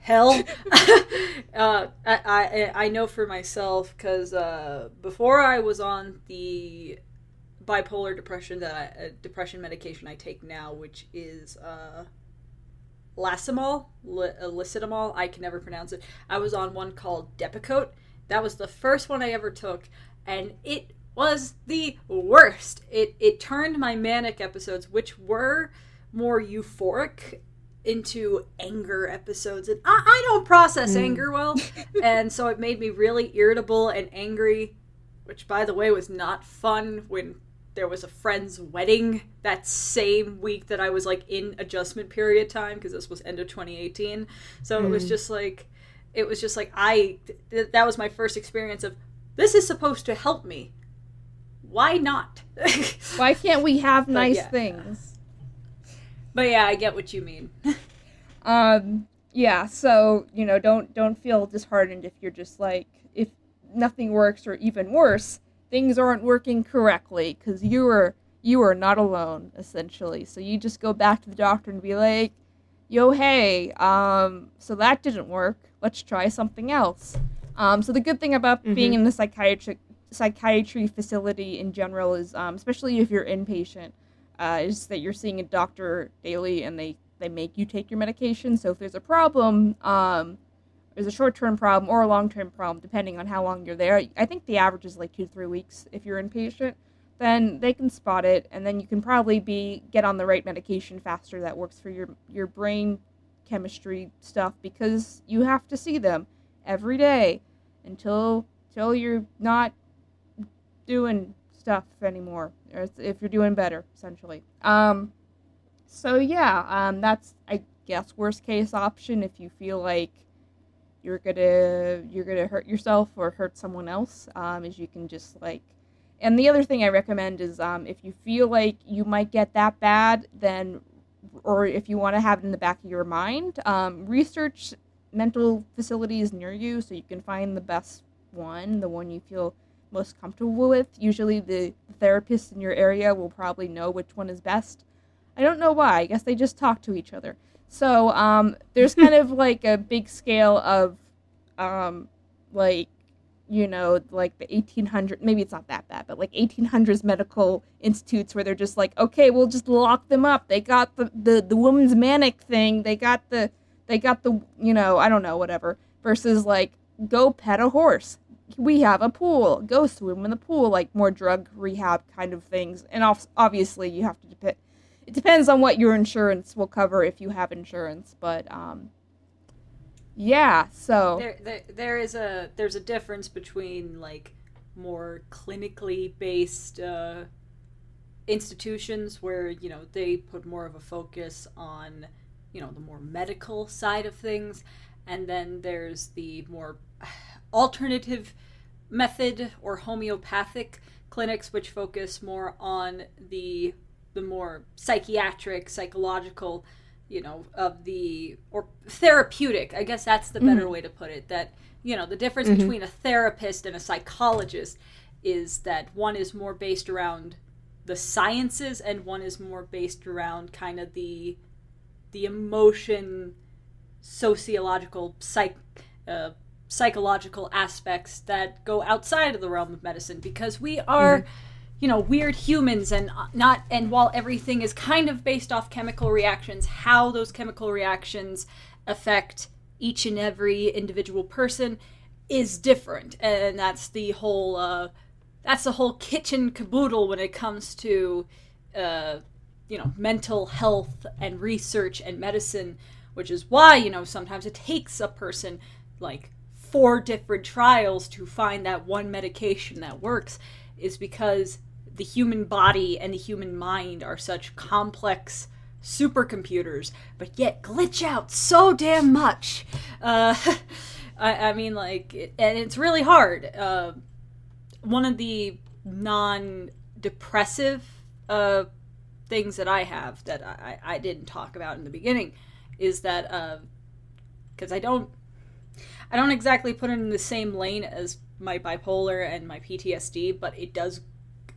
hell uh, I, I i know for myself because uh, before i was on the bipolar depression that I, uh, depression medication i take now which is uh Lasimol, li- uh, Licidamol, I can never pronounce it. I was on one called Depakote. That was the first one I ever took, and it was the worst. It it turned my manic episodes, which were more euphoric, into anger episodes, and I, I don't process Mm. anger well, and so it made me really irritable and angry, which by the way was not fun when there was a friend's wedding that same week that I was like in adjustment period time because this was end of 2018. So it was Mm. just like it was just like I th- that was my first experience of this is supposed to help me. Why not? Why can't we have nice yeah. things? but yeah, I get what you mean. Um, yeah. So you know, don't don't feel disheartened if you're just like if nothing works or even worse, things aren't working correctly because you are you are not alone essentially. So you just go back to the doctor and be like, "Yo, hey, um, so that didn't work. Let's try something else." Um, so the good thing about being in the psychiatric psychiatry facility in general is, um, especially if you're inpatient, uh, is that you're seeing a doctor daily and they they make you take your medication. So if there's a problem, um, there's a short-term problem or a long-term problem, depending on how long you're there. I think the average is like two to three weeks if you're inpatient. Then they can spot it, and then you can probably be get on the right medication faster that works for your your brain chemistry stuff because you have to see them every day until until you're not doing stuff anymore or if you're doing better essentially um so yeah um that's i guess worst case option if you feel like you're gonna you're gonna hurt yourself or hurt someone else um is you can just like and the other thing i recommend is um if you feel like you might get that bad then or if you want to have it in the back of your mind um research mental facilities near you so you can find the best one the one you feel most comfortable with. Usually, the therapists in your area will probably know which one is best. I don't know why. I guess they just talk to each other. So, um, there's kind of like a big scale of, um, like, you know, like the 1800, maybe it's not that bad, but like 1800s medical institutes where they're just like, okay, we'll just lock them up. They got the, the, the woman's manic thing. They got the, they got the, you know, I don't know, whatever. Versus like, go pet a horse we have a pool go swim in the pool like more drug rehab kind of things and obviously you have to depend it depends on what your insurance will cover if you have insurance but um yeah so there, there there is a there's a difference between like more clinically based uh, institutions where you know they put more of a focus on you know the more medical side of things and then there's the more alternative method or homeopathic clinics which focus more on the the more psychiatric psychological you know of the or therapeutic i guess that's the better mm-hmm. way to put it that you know the difference mm-hmm. between a therapist and a psychologist is that one is more based around the sciences and one is more based around kind of the the emotion sociological psych uh, psychological aspects that go outside of the realm of medicine because we are mm-hmm. You know weird humans and uh, not and while everything is kind of based off chemical reactions how those chemical reactions affect each and every individual person is different. And that's the whole uh that's the whole kitchen caboodle when it comes to uh you know mental health and research and medicine which is why you know sometimes it takes a person like four different trials to find that one medication that works is because the human body and the human mind are such complex supercomputers but yet glitch out so damn much. Uh I, I mean like it, and it's really hard. Uh one of the non-depressive uh things that I have that I, I didn't talk about in the beginning is that because uh, I don't I don't exactly put it in the same lane as my bipolar and my PTSD, but it does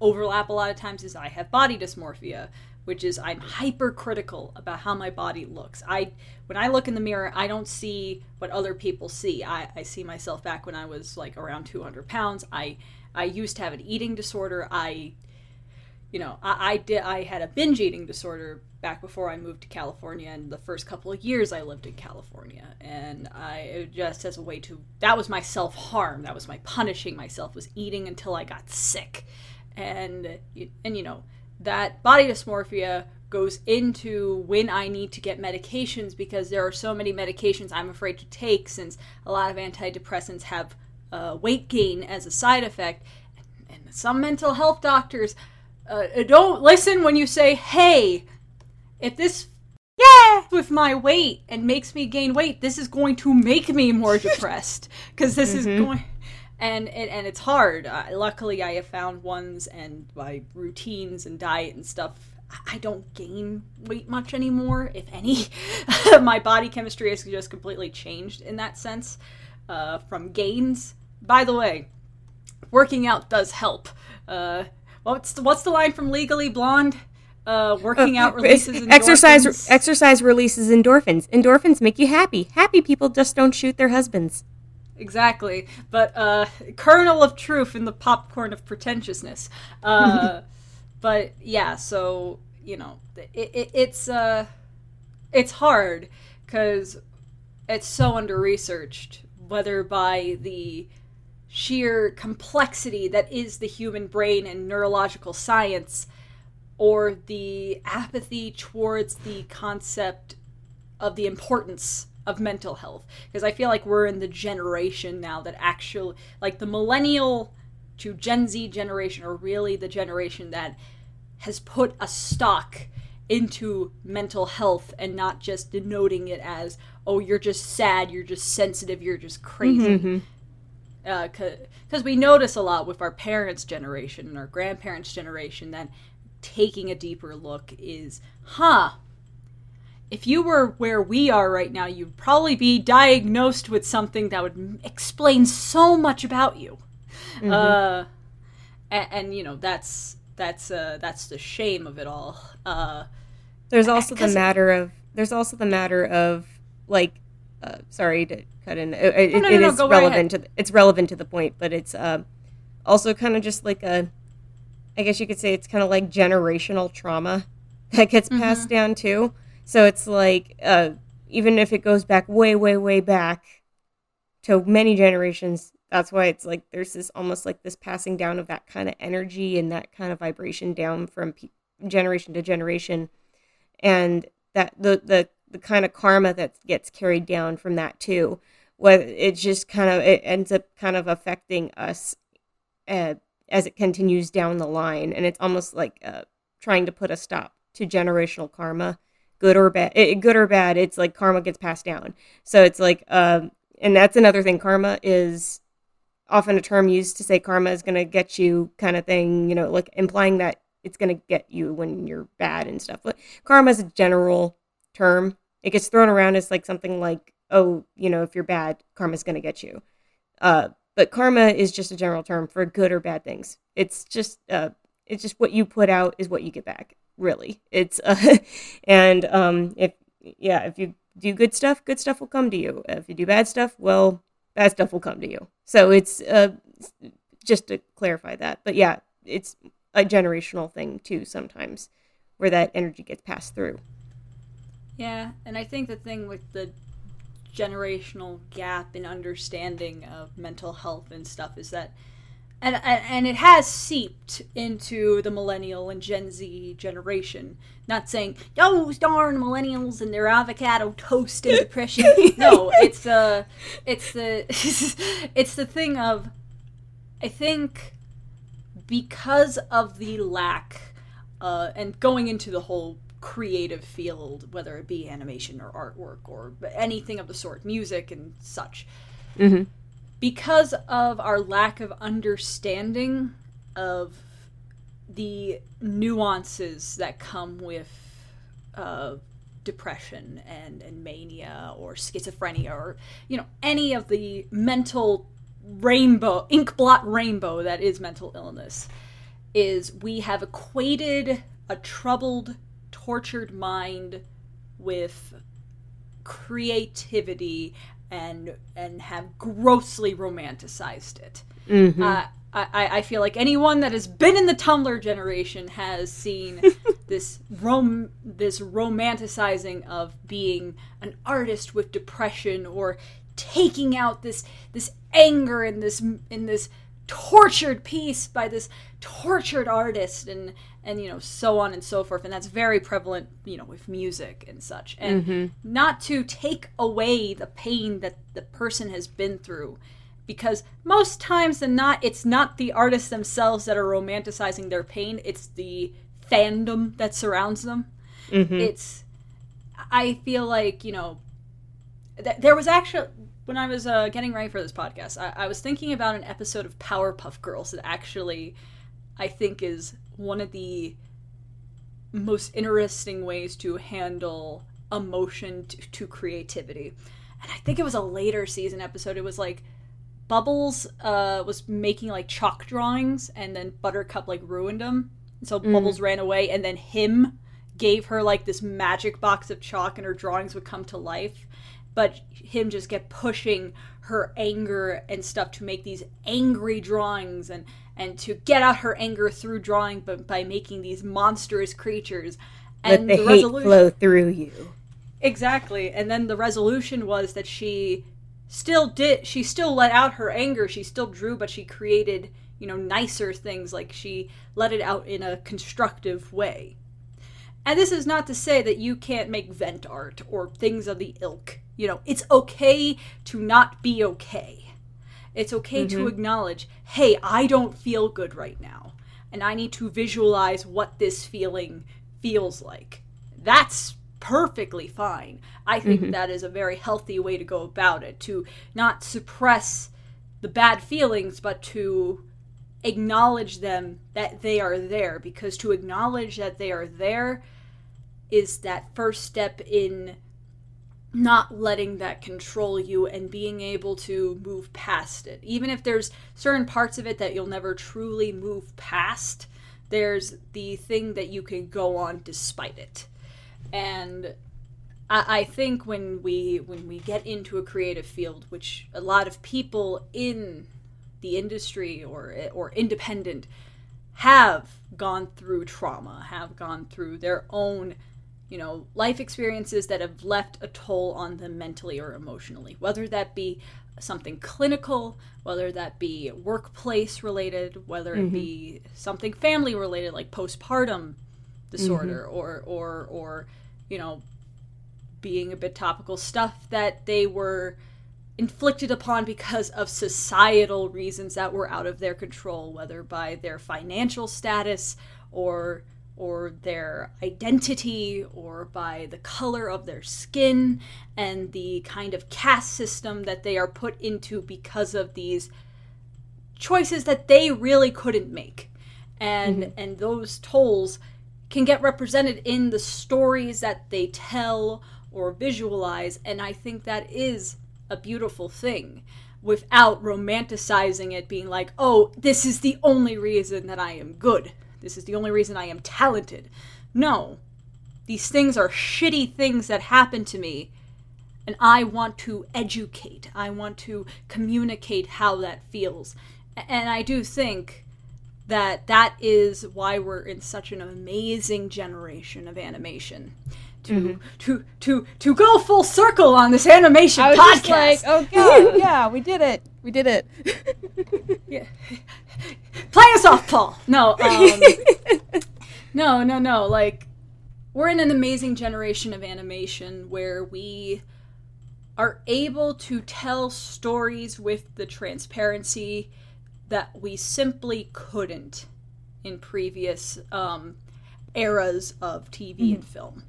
overlap a lot of times. Is I have body dysmorphia, which is I'm hypercritical about how my body looks. I when I look in the mirror, I don't see what other people see. I, I see myself back when I was like around 200 pounds. I I used to have an eating disorder. I you know, I, I did I had a binge eating disorder back before I moved to California and the first couple of years I lived in California and I just as a way to that was my self-harm that was my punishing myself was eating until I got sick and and you know that body dysmorphia goes into when I need to get medications because there are so many medications I'm afraid to take since a lot of antidepressants have uh, weight gain as a side effect and, and some mental health doctors uh, don't listen when you say hey if this yeah with my weight and makes me gain weight this is going to make me more depressed because this mm-hmm. is going and, and and it's hard. Uh, luckily i have found ones and my routines and diet and stuff i don't gain weight much anymore if any. My body chemistry has just completely changed in that sense uh, from gains. By the way working out does help. Uh, what's the, what's the line from legally blonde? Uh, working out releases endorphins. exercise exercise releases endorphins. Endorphins make you happy. Happy people just don't shoot their husbands exactly. But uh kernel of truth in the popcorn of pretentiousness. Uh but yeah so you know it, it, it's uh it's hard because it's so under researched whether by the sheer complexity that is the human brain and neurological science or the apathy towards the concept of the importance of mental health because i feel like we're in the generation now that actually like the millennial to gen z generation are really the generation that has put a stock into mental health and not just denoting it as oh you're just sad you're just sensitive you're just crazy because mm-hmm. uh, we notice a lot with our parents generation and our grandparents generation that taking a deeper look is, huh, if you were where we are right now, you'd probably be diagnosed with something that would explain so much about you. Mm-hmm. Uh, and, and, you know that's that's uh, that's the shame of it all. Uh, there's also the matter of there's also the matter of like, uh, sorry to cut in. It, no, no, it no, is relevant to it's relevant to the point, but it's uh, also kind of just like a I guess you could say it's kind of like generational trauma that gets passed mm-hmm. down too. So it's like uh, even if it goes back way, way, way back to many generations, that's why it's like there's this almost like this passing down of that kind of energy and that kind of vibration down from pe- generation to generation, and that the the the kind of karma that gets carried down from that too. Whether it just kind of it ends up kind of affecting us. Uh, as it continues down the line. And it's almost like uh, trying to put a stop to generational karma, good or bad. Good or bad, it's like karma gets passed down. So it's like, um, and that's another thing. Karma is often a term used to say karma is going to get you, kind of thing. You know, like implying that it's going to get you when you're bad and stuff. But karma is a general term. It gets thrown around as like something like, oh, you know, if you're bad, karma's going to get you. Uh, but karma is just a general term for good or bad things. It's just uh, it's just what you put out is what you get back. Really, it's uh, and um, if yeah, if you do good stuff, good stuff will come to you. If you do bad stuff, well, bad stuff will come to you. So it's uh, just to clarify that. But yeah, it's a generational thing too sometimes, where that energy gets passed through. Yeah, and I think the thing with the generational gap in understanding of mental health and stuff is that and, and it has seeped into the millennial and Gen Z generation. Not saying those darn millennials and their avocado toast and depression. no, it's uh it's the it's the thing of I think because of the lack uh, and going into the whole creative field, whether it be animation or artwork or anything of the sort, music and such. Mm-hmm. Because of our lack of understanding of the nuances that come with uh, depression and, and mania or schizophrenia or you know any of the mental rainbow ink blot rainbow that is mental illness is we have equated a troubled tortured mind with creativity and and have grossly romanticized it Mhm. uh, I, I feel like anyone that has been in the Tumblr generation has seen this rom this romanticizing of being an artist with depression or taking out this this anger in this in this tortured piece by this tortured artist and and you know so on and so forth. And that's very prevalent you know with music and such. And mm-hmm. not to take away the pain that the person has been through because most times than not it's not the artists themselves that are romanticizing their pain. It's the fandom that surrounds them. Mm-hmm. It's i feel like you know th- there was actually when i was uh, getting ready for this podcast I-, I was thinking about an episode of powerpuff girls that actually i think is one of the most interesting ways to handle emotion to, to creativity and i think it was a later season episode it was like Bubbles uh, was making like chalk drawings, and then Buttercup like ruined them. So Bubbles ran away, and then him gave her like this magic box of chalk, and her drawings would come to life. But him just kept pushing her anger and stuff to make these angry drawings, and and to get out her anger through drawing, but by making these monstrous creatures. Let And the, hate flow through you. Exactly. And then the resolution was that she still did she still let out her anger, she still drew, but she created, you know, nicer things like she let it out in a constructive way. And this is not to say that you can't make vent art or things of the ilk. You know, it's okay to not be okay. It's okay to mm-hmm. acknowledge, hey, I don't feel good right now. And I need to visualize what this feeling feels like. That's perfectly fine. I think mm-hmm. that is a very healthy way to go about it, to not suppress the bad feelings, but to acknowledge them that they are there. Because to acknowledge that they are there is that first step in not letting that control you and being able to move past it. Even if there's certain parts of it that you'll never truly move past, there's the thing that you can go on despite it. And I, think when we when we get into a creative field, which a lot of people in the industry or or independent have gone through trauma, have gone through their own you know, life experiences that have left a toll on them mentally or emotionally, whether that be something clinical, whether that be workplace related, whether it be mm-hmm. something family related like postpartum disorder mm-hmm. or or or you know, being a bit topical stuff that they were inflicted upon because of societal reasons that were out of their control, whether by their financial status or or their identity or by the color of their skin and the kind of caste system that they are put into because of these choices that they really couldn't make. And mm-hmm. and those tolls can get represented in the stories that they tell or visualize and I think that is a beautiful thing without romanticizing it being like, "Oh, this is the only reason that I am good. This is the only reason I am talented." No. These things are shitty things that happen to me and I want to educate. I want to communicate how that feels. And I do think that that is why we're in such an amazing generation of animation. To to to to go full circle on this animation I was podcast. just like, oh god, yeah, we did it. We did it. yeah. Play us off, Paul. No, um, no, no, no. Like, we're in an amazing generation of animation where we are able to tell stories with the transparency that we simply couldn't in previous um, eras of TV and film.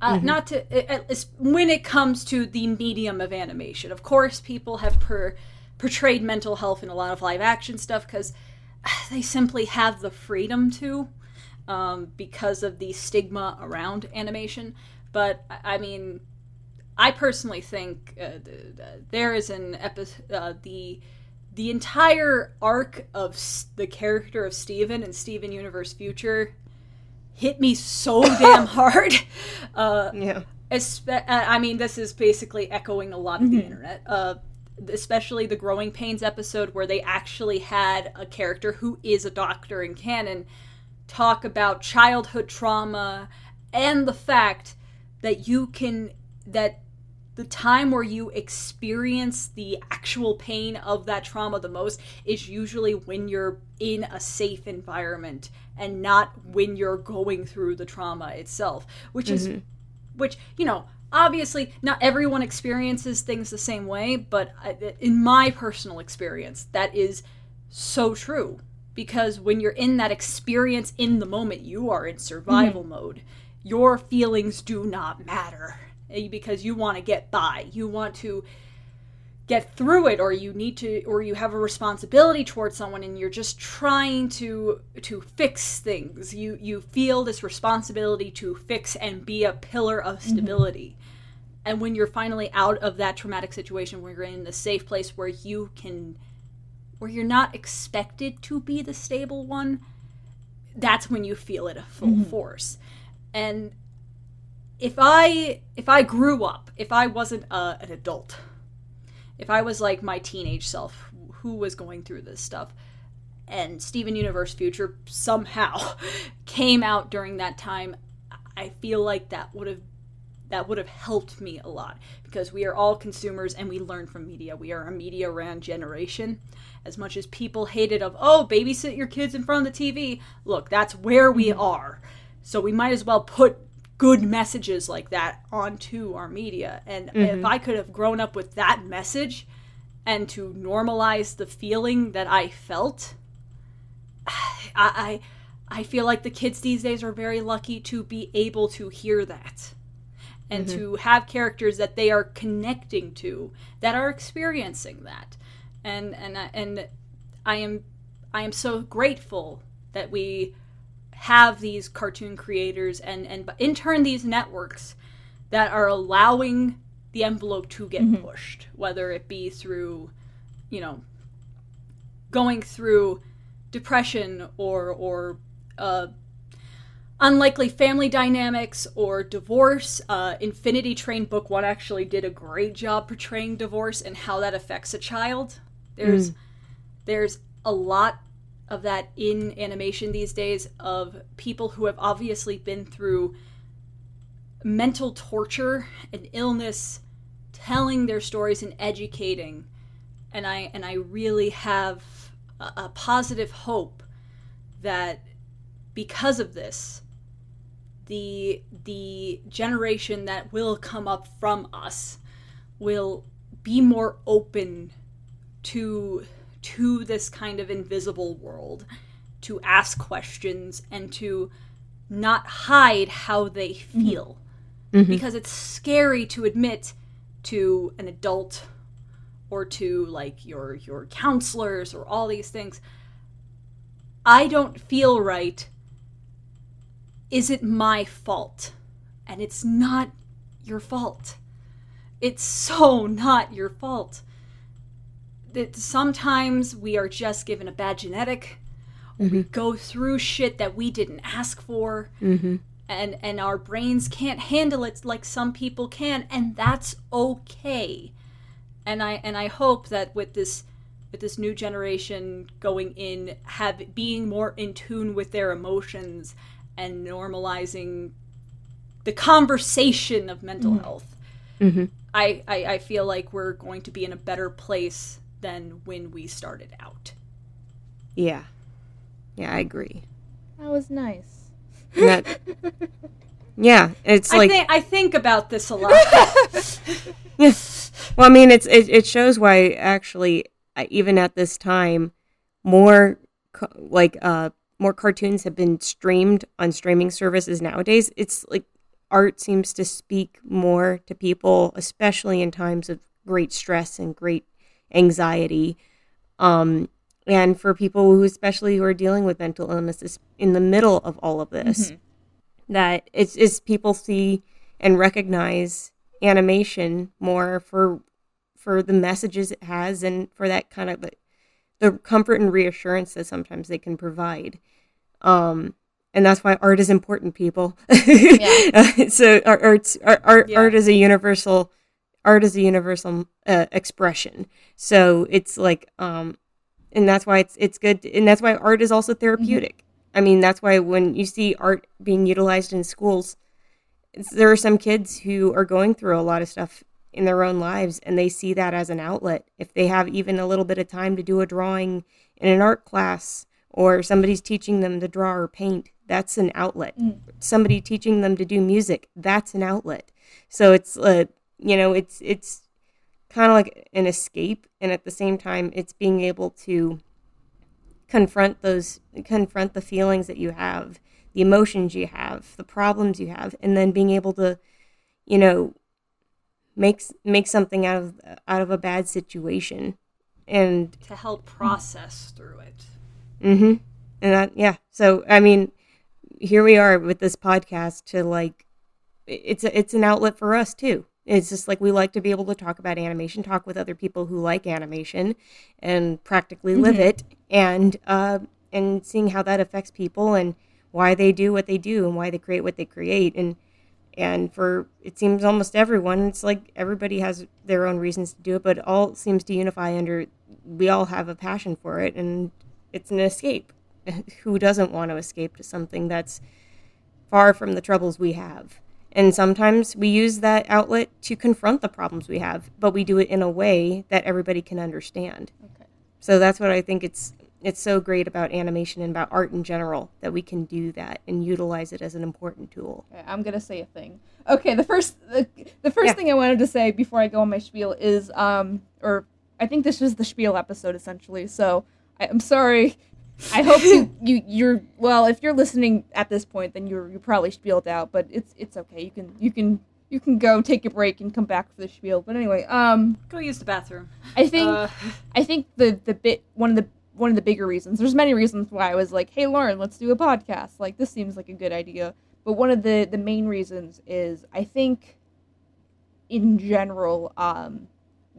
Uh, Not to at least when it comes to the medium of animation. Of course, people have per, portrayed mental health in a lot of live action stuff because they simply have the freedom to. um, because of the stigma around animation. But I mean, I personally think uh, th- th- there is an episode, uh, the the entire arc of the character of Steven and Steven Universe Future hit me so damn hard. Uh, Yeah. Espe- uh, I mean, this is basically echoing a lot of the internet. Uh, especially the Growing Pains episode, where they actually had a character who is a doctor in canon talk about childhood trauma and the fact that you can that the time where you experience the actual pain of that trauma the most is usually when you're in a safe environment and not when you're going through the trauma itself which is which you know obviously not everyone experiences things the same way but in my personal experience that is so true. Because when you're in that experience in the moment you are in survival mode. Your feelings do not matter eh, because you want to get by. You want to get through it or you need to or you have a responsibility towards someone and you're just trying to to fix things. You you feel this responsibility to fix and be a pillar of stability. And when you're finally out of that traumatic situation where you're in a safe place where you can where you're not expected to be the stable one that's when you feel it at full force. And if i if i grew up if i wasn't uh, an adult if I was like my teenage self who was going through this stuff and Steven Universe Future somehow came out during that time, I feel like that would have that would have helped me a lot because we are all consumers and we learn from media. We are a media ran generation. As much as people hated of, oh, babysit your kids in front of the TV, look, that's where we mm-hmm. are. So we might as well put good messages like that onto our media. And if mm-hmm. I could have grown up with that message and to normalize the feeling that I felt, I, I I feel like the kids these days are very lucky to be able to hear that and mm-hmm. to have characters that they are connecting to that are experiencing that. And and and I am I am so grateful that we have these cartoon creators and and in turn these networks that are allowing the envelope to get pushed whether it be through you know going through depression or or uh, unlikely family dynamics or divorce. Uh, infinity train book one actually did a great job portraying divorce and how that affects a child. There's there's a lot of that in animation these days of people who have obviously been through mental torture and illness telling their stories and educating. And i and i really have a, a positive hope that because of this the the generation that will come up from us will be more open to to this kind of invisible world to ask questions and to not hide how they mm-hmm. feel. Mm-hmm. Because it's scary to admit to an adult or to like your your counselors or all these things i don't feel right. Is it my fault? And it's not your fault. It's so not your fault that sometimes we are just given a bad genetic or we mm-hmm. go through shit that we didn't ask for mm-hmm. and and our brains can't handle it like some people can and that's okay. And i and i hope that with this with this new generation going in have being more in tune with their emotions and normalizing the conversation of mental mm-hmm. health. I, I i feel like we're going to be in a better place than when we started out Yeah. Yeah, I agree. That was nice. And that- yeah, it's I like think I think about this a lot. yeah. Well, I mean, it's it, it shows why actually uh, even at this time more like uh more cartoons have been streamed on streaming services nowadays. It's like art seems to speak more to people, especially in times of great stress and great anxiety. Um, and for people who especially who are dealing with mental illnesses in the middle of all of this Mm-hmm. that it's, it's people see and recognize animation more for for the messages it has and for that kind of the comfort and reassurance that sometimes they can provide um and that's why art is important people Yeah. so art, art, art, Yeah. art is a universal art is a universal uh, expression. So it's like um and that's why it's it's good and that's why art is also therapeutic. I mean that's why when you see art being utilized in schools it's, there are some kids who are going through a lot of stuff in their own lives and they see that as an outlet. If they have even a little bit of time to do a drawing in an art class or somebody's teaching them to draw or paint that's an outlet. Somebody teaching them to do music that's an outlet. So it's uh, you know it's it's kind of like an escape and at the same time it's being able to confront those confront the feelings that you have the emotions you have the problems you have and then being able to you know make make something out of out of a bad situation and to help process through it. Mm-hmm. And that, yeah. So I mean, here we are with this podcast to like, it's a, it's an outlet for us too. It's just like we like to be able to talk about animation, talk with other people who like animation, and practically live it, and uh, and seeing how that affects people and why they do what they do and why they create what they create. And and for it seems almost everyone it's like everybody has their own reasons to do it but it all seems to unify under we all have a passion for it and it's an escape. Who doesn't want to escape to something that's far from the troubles we have and sometimes we use that outlet to confront the problems we have but we do it in a way that everybody can understand Okay. so that's what i think it's it's so great about animation and about art in general that we can do that and utilize it as an important tool Okay, I'm gonna say a thing. Okay, the first the, the first Yeah. thing I wanted to say before I go on my spiel is um or I think this is the spiel episode essentially. So I, I'm sorry. I hope you, you you're well. If you're listening at this point, then you're you're probably spieled out. But it's it's okay. You can you can you can go take a break and come back for the spiel. But anyway, um, Go use the bathroom. I think Uh, I think the the bit one of the one of the bigger reasons. There's many reasons why I was like, "Hey, Lauren, let's do a podcast." Like this seems like a good idea. But one of the the main reasons is I think, in general, um,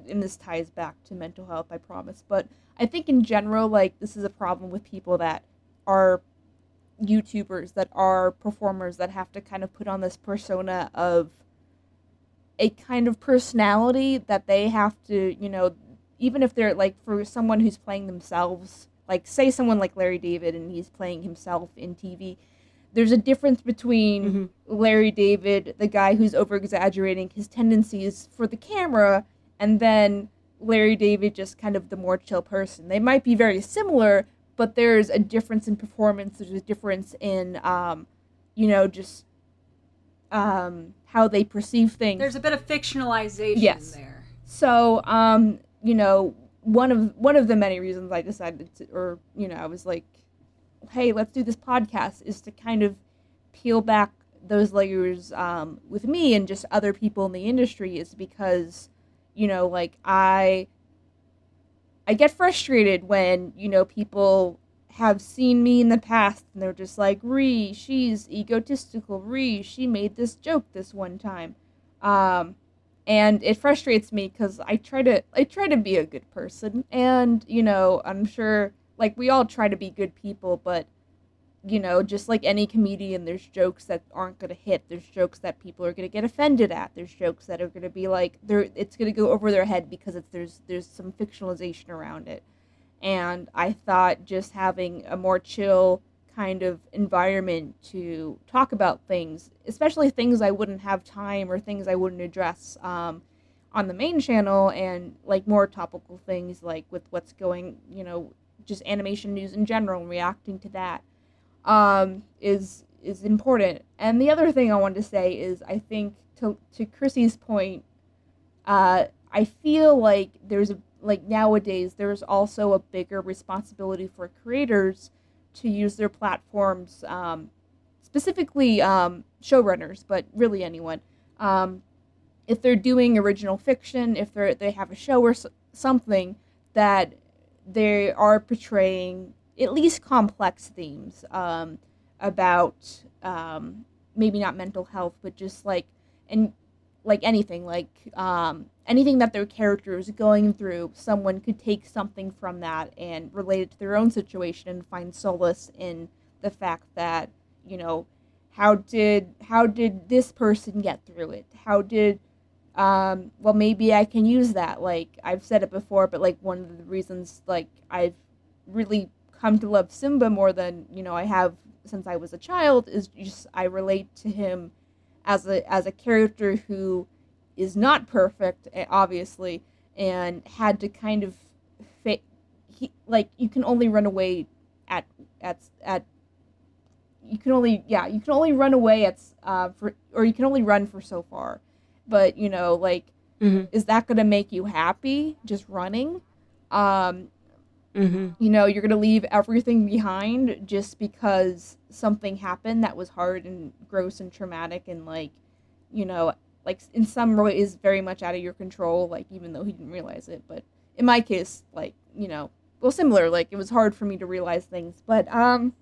and this ties back to mental health. I promise. But I think in general, like this is a problem with people that are YouTubers, that are performers, that have to kind of put on this persona of a kind of personality that they have to, you know, even if they're like for someone who's playing themselves, like say someone like Larry David and he's playing himself in TV, there's a difference between Mhm. Larry David, the guy who's over exaggerating his tendencies for the camera, and then Larry David, just kind of the more chill person. They might be very similar, but there's a difference in performance. There's a difference in, um, you know, just um, how they perceive things. there's a bit of fictionalization Yes. there. So, um, you know, one of one of the many reasons I decided to, or you know, I was like, hey, let's do this podcast, is to kind of peel back those layers um, with me and just other people in the industry, is because, you know, like I, I get frustrated when you know people have seen me in the past and they're just like, Ree, she's egotistical. Ree, she made this joke this one time. Um, and it frustrates me because I try to I try to be a good person, and you know I'm sure like we all try to be good people, but you know just like any comedian, there's jokes that aren't gonna hit. There's jokes that people are gonna get offended at. There's jokes that are gonna be like they're it's gonna go over their head because it's there's there's some fictionalization around it, and I thought just having a more chill kind of environment to talk about things, especially things I wouldn't have time or things I wouldn't address um, on the main channel, and like more topical things like with what's going, you know, just animation news in general and reacting to that um, is is important. And the other thing I wanted to say is I think to to Chrissy's point, uh, I feel like there's a like nowadays there's also a bigger responsibility for creators to use their platforms, um, specifically um, showrunners, but really anyone. Um, if they're doing original fiction, if they they have a show or something that they are portraying at least complex themes um, about um, maybe not mental health, but just like and like anything, like um, anything that their character is going through, someone could take something from that and relate it to their own situation and find solace in the fact that you know how did how did this person get through it? How did um, well maybe I can use that. Like I've said it before, but like one of the reasons like I've really come to love Simba more than you know I have since I was a child is just I relate to him as a as a character who is not perfect, eh, obviously, and had to kind of fa- he like you can only run away at at at you can only yeah you can only run away at uh for or you can only run for so far, but you know like Mm-hmm. is that gonna make you happy just running? Um, Mm-hmm. you know you're gonna leave everything behind just because something happened that was hard and gross and traumatic and like you know like in some ways very much out of your control like even though he didn't realize it but in my case like you know well similar like it was hard for me to realize things but um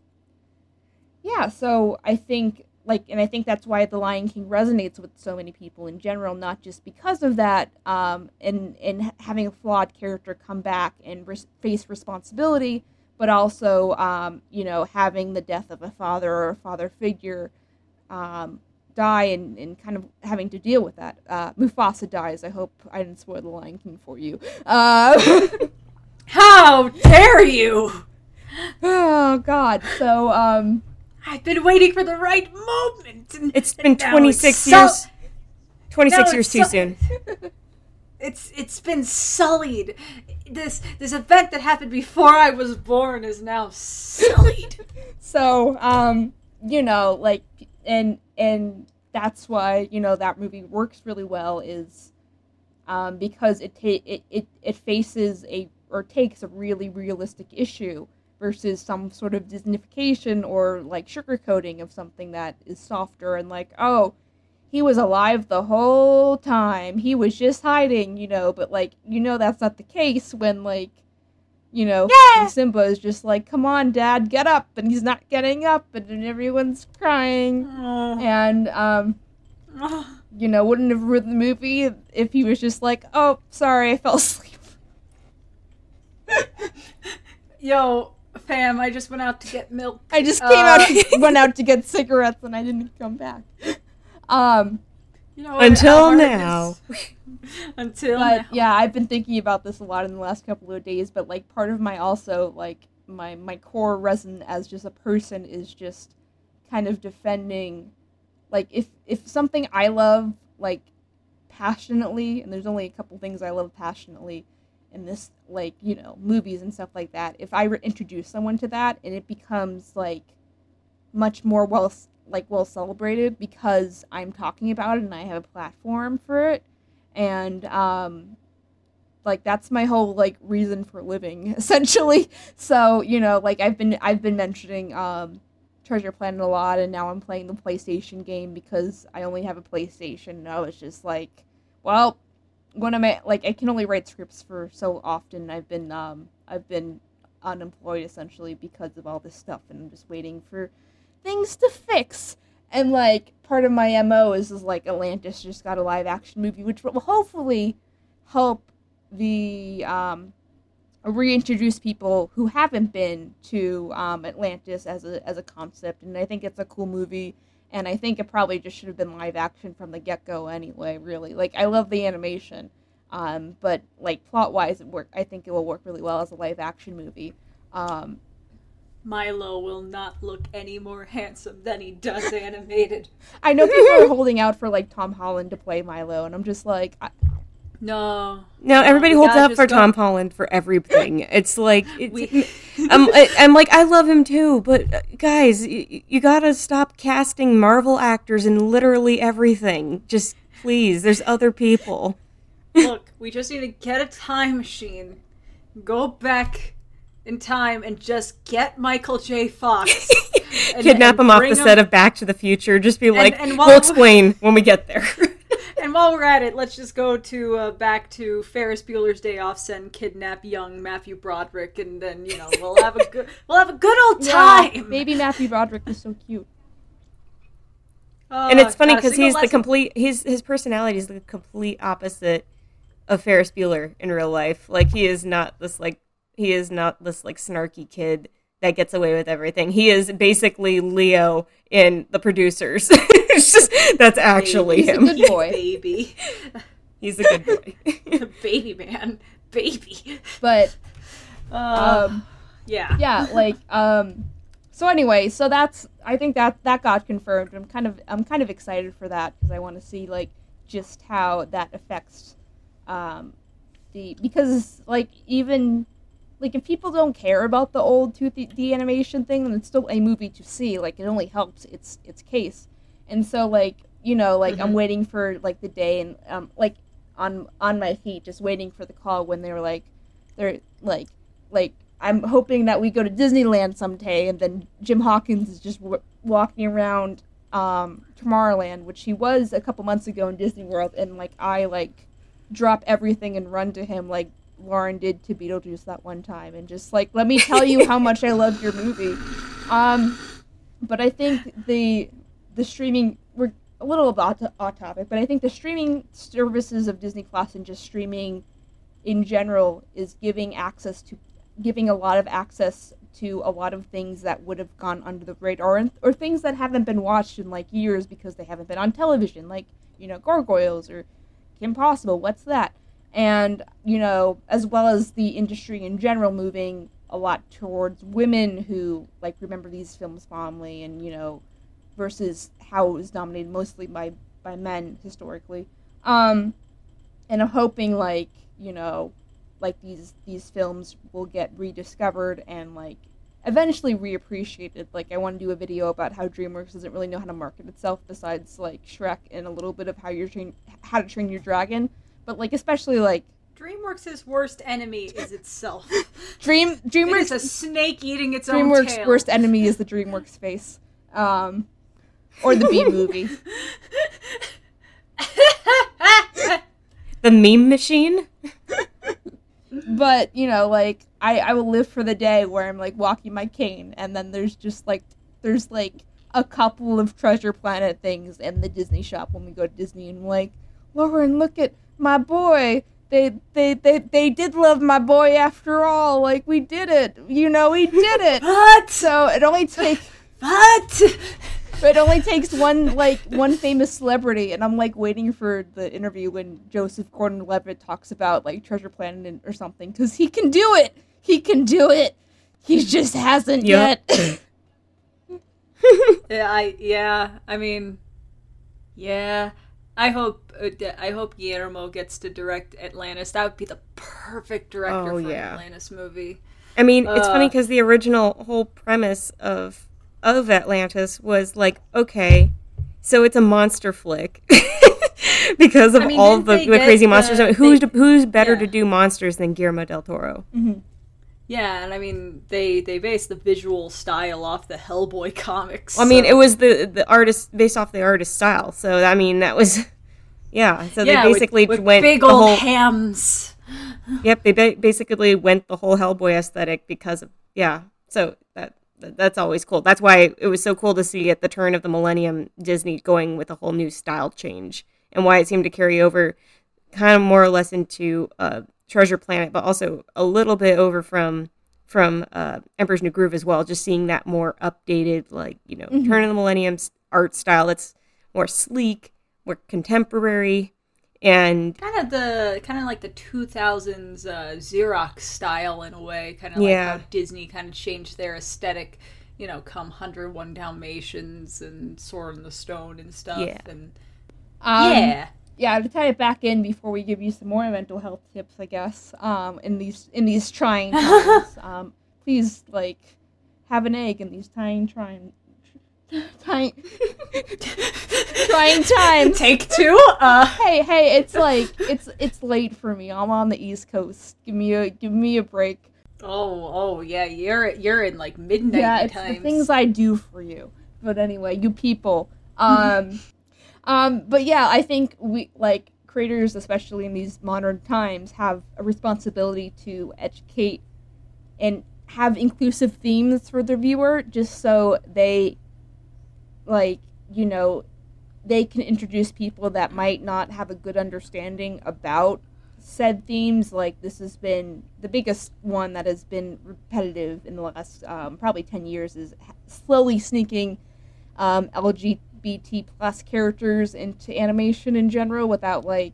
yeah so i think like and i think that's why the lion king resonates with so many people in general not just because of that um and and having a flawed character come back and res- face responsibility but also um you know having the death of a father or a father figure um die and, and kind of having to deal with that. Uh mufasa dies. I hope i didn't spoil the lion king for you. Uh How dare you! oh god. So um I've been waiting for the right moment. And, It's been now 26 it's so- years. 26 No, years too so- soon. It's it's been sullied. This this event that happened before I was born is now sullied. so um you know like and and that's why you know that movie works really well is um because it ta- it, it it faces a or takes a really realistic issue versus some sort of disneyfication or like sugarcoating of something that is softer and like oh he was alive the whole time. He was just hiding you know. But like you know that's not the case when like you know Yeah. simba is just like come on dad get up. And he's not getting up and everyone's crying. And um you know wouldn't have ruined the movie if he was just like oh sorry i fell asleep. Yo, fam, I just went out to get milk. i just came Uh, out to, went out to get cigarettes and i didn't come back um You know, Until how now. is. Until but now. yeah i've been thinking about this a lot in the last couple of days but like part of my also like my my core resin as just a person is just kind of defending like if if something i love like passionately and there's only a couple things i love passionately in this like you know movies and stuff like that if i re- introduce someone to that and it becomes like much more well like well celebrated because i'm talking about it and i have a platform for it. And um like that's my whole like reason for living essentially. So you know like i've been i've been mentioning um treasure planet a lot and now i'm playing the playstation game because i only have a playstation and i was just like well when i'm like i can only write scripts for so often. I've been um i've been unemployed essentially because of all this stuff and i'm just waiting for things to fix. And like part of my mo is, is like atlantis just got a live action movie which will hopefully help the um reintroduce people who haven't been to um, Atlantis as a as a concept, and I think it's a cool movie. And I think it probably just should have been live action from the get go anyway. Really, like I love the animation, um, but like plot wise, it work. I think it will work really well as a live action movie. Um, Milo will not look any more handsome than he does animated. I know people are holding out for like Tom Holland to play Milo, and I'm just like, I, No. No, everybody holds gotta for go- Tom Holland for everything. It's like it's, We- I'm, I, I'm like I love him too, but uh, guys, you, you gotta stop casting Marvel actors in literally everything. Just please, there's other people. Look, we just need to get a time machine, go back in time, and just get Michael J. Fox. and- Kidnap and him off the set of Back to the Future. Just be like, and we'll explain when we get there. And while we're at it, let's just go to uh, back to Ferris Bueller's Day Off. Send kidnap young Matthew Broderick, and then you know we'll have a good we'll have a good old time. Yeah, Baby Matthew Broderick is so cute. Uh, and it's funny because single he's the complete he's his personality is the complete opposite of Ferris Bueller in real life. Like he is not this like he is not this like snarky kid that gets away with everything. He is basically Leo in the producers. it's just that's actually He's a him. good boy. baby, He's a good boy. baby man, baby. But Uh, um, yeah. yeah, like um so anyway, so that's I think that that got confirmed. I'm kind of I'm kind of excited for that because I want to see like just how that affects um the because like even like if people don't care about the old 2D animation thing, then it's still a movie to see. Like it only helps its its case. And so like you know like I'm waiting for like the day and um like on on my feet just waiting for the call when they're like they're like like I'm hoping that we go to Disneyland someday, and then Jim Hawkins is just w- walking around um, Tomorrowland, which he was a couple months ago in Disney World, and like I like drop everything and run to him like Lauren did to Beetlejuice that one time, and just like let me tell you how much I love your movie. Um, but I think the the streaming we're a little about off topic, but I think the streaming services of Disney Plus and just streaming in general is giving access to giving a lot of access to a lot of things that would have gone under the radar or, or things that haven't been watched in like years because they haven't been on television like you know gargoyles or kim possible what's that? And you know as well as the industry in general moving a lot towards women who like remember these films fondly and you know versus how it was dominated mostly by by men historically um and i'm hoping like you know like these these films will get rediscovered and like eventually reappreciated like i want to do a video about how dreamworks doesn't really know how to market itself besides like shrek and a little bit of how you're train how to train your dragon but like especially like DreamWorks' worst enemy is itself. dream It is dreamworks a snake eating its own dreamworks tail. worst enemy is the dreamworks face um or the b movie the meme machine. but you know like i i will live for the day where i'm like walking my cane and then there's just like there's like a couple of treasure planet things in the disney shop when we go to disney and like lauren look at my boy they they they, they did love my boy after all like we did it you know we did it What? so it only takes What? But it only takes one like one famous celebrity, and I'm like waiting for the interview when Joseph Gordon-Levitt talks about like Treasure Planet or something, because he can do it. He can do it. He just hasn't Yep. yet. Yeah, I yeah. I mean, yeah. I hope I hope Guillermo gets to direct Atlantis. That would be the perfect director Oh, for yeah. an Atlantis movie. I mean, it's funny Uh. because the original whole premise of of Atlantis was like, okay, so it's a monster flick because of I mean, all the, the crazy monsters. the- who's they- who's better yeah. to do monsters than Guillermo del Toro? Mm-hmm. Yeah, and I mean they they based the visual style off the Hellboy comics. I mean, it was the the artist based off the artist style. So I mean, that was yeah. So yeah, they basically with, went big the old whole hams. Yep, they ba- basically went the whole Hellboy aesthetic because of yeah. So that that's always cool. That's why it was so cool to see at the turn of the millennium Disney going with a whole new style change and why it seemed to carry over kind of more or less into uh, Treasure Planet, but also a little bit over from from uh, Emperor's New Groove as well. Just seeing that more updated, like you know, turn of the millennium art style that's more sleek, more contemporary, and Kind of the kind of like the 2000s uh, Xerox style in a way, kind of Yeah. like how Disney kind of changed their aesthetic. You know, come 101 Dalmatians and Sword in the Stone and stuff. Yeah. And Um, yeah. yeah. To tie it back in before we give you some more mental health tips, I guess. Um, in these in these trying times, um, please like have an egg in these trying trying trying trying time. Take two. Uh, hey, hey, it's like it's it's late for me. I'm on the East Coast. Give me a give me a break. oh, oh, yeah. You're you're in like midnight yeah, it's times. the things I do for you. But anyway, you people. Um Um, but yeah, I think we like creators, especially in these modern times, have a responsibility to educate and have inclusive themes for the viewer, just so they, like, you know, they can introduce people that might not have a good understanding about said themes. Like this has been the biggest one that has been repetitive in the last um, probably ten years is slowly sneaking um, LGBT plus characters into animation in general without like,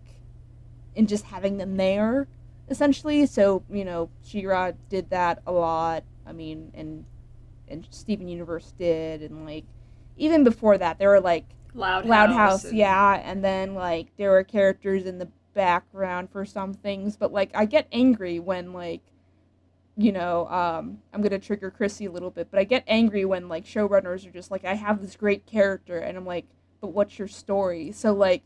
and just having them there essentially. So you know, She-Ra did that a lot. I mean, and and Steven Universe did, and like even before that, there were like Loud, Loud House. House, and- yeah, and then like there were characters in the background for some things, but like I get angry when like you know, um, I'm gonna trigger Chrissy a little bit, but I get angry when like showrunners are just like, I have this great character, and I'm like, but what's your story? So like,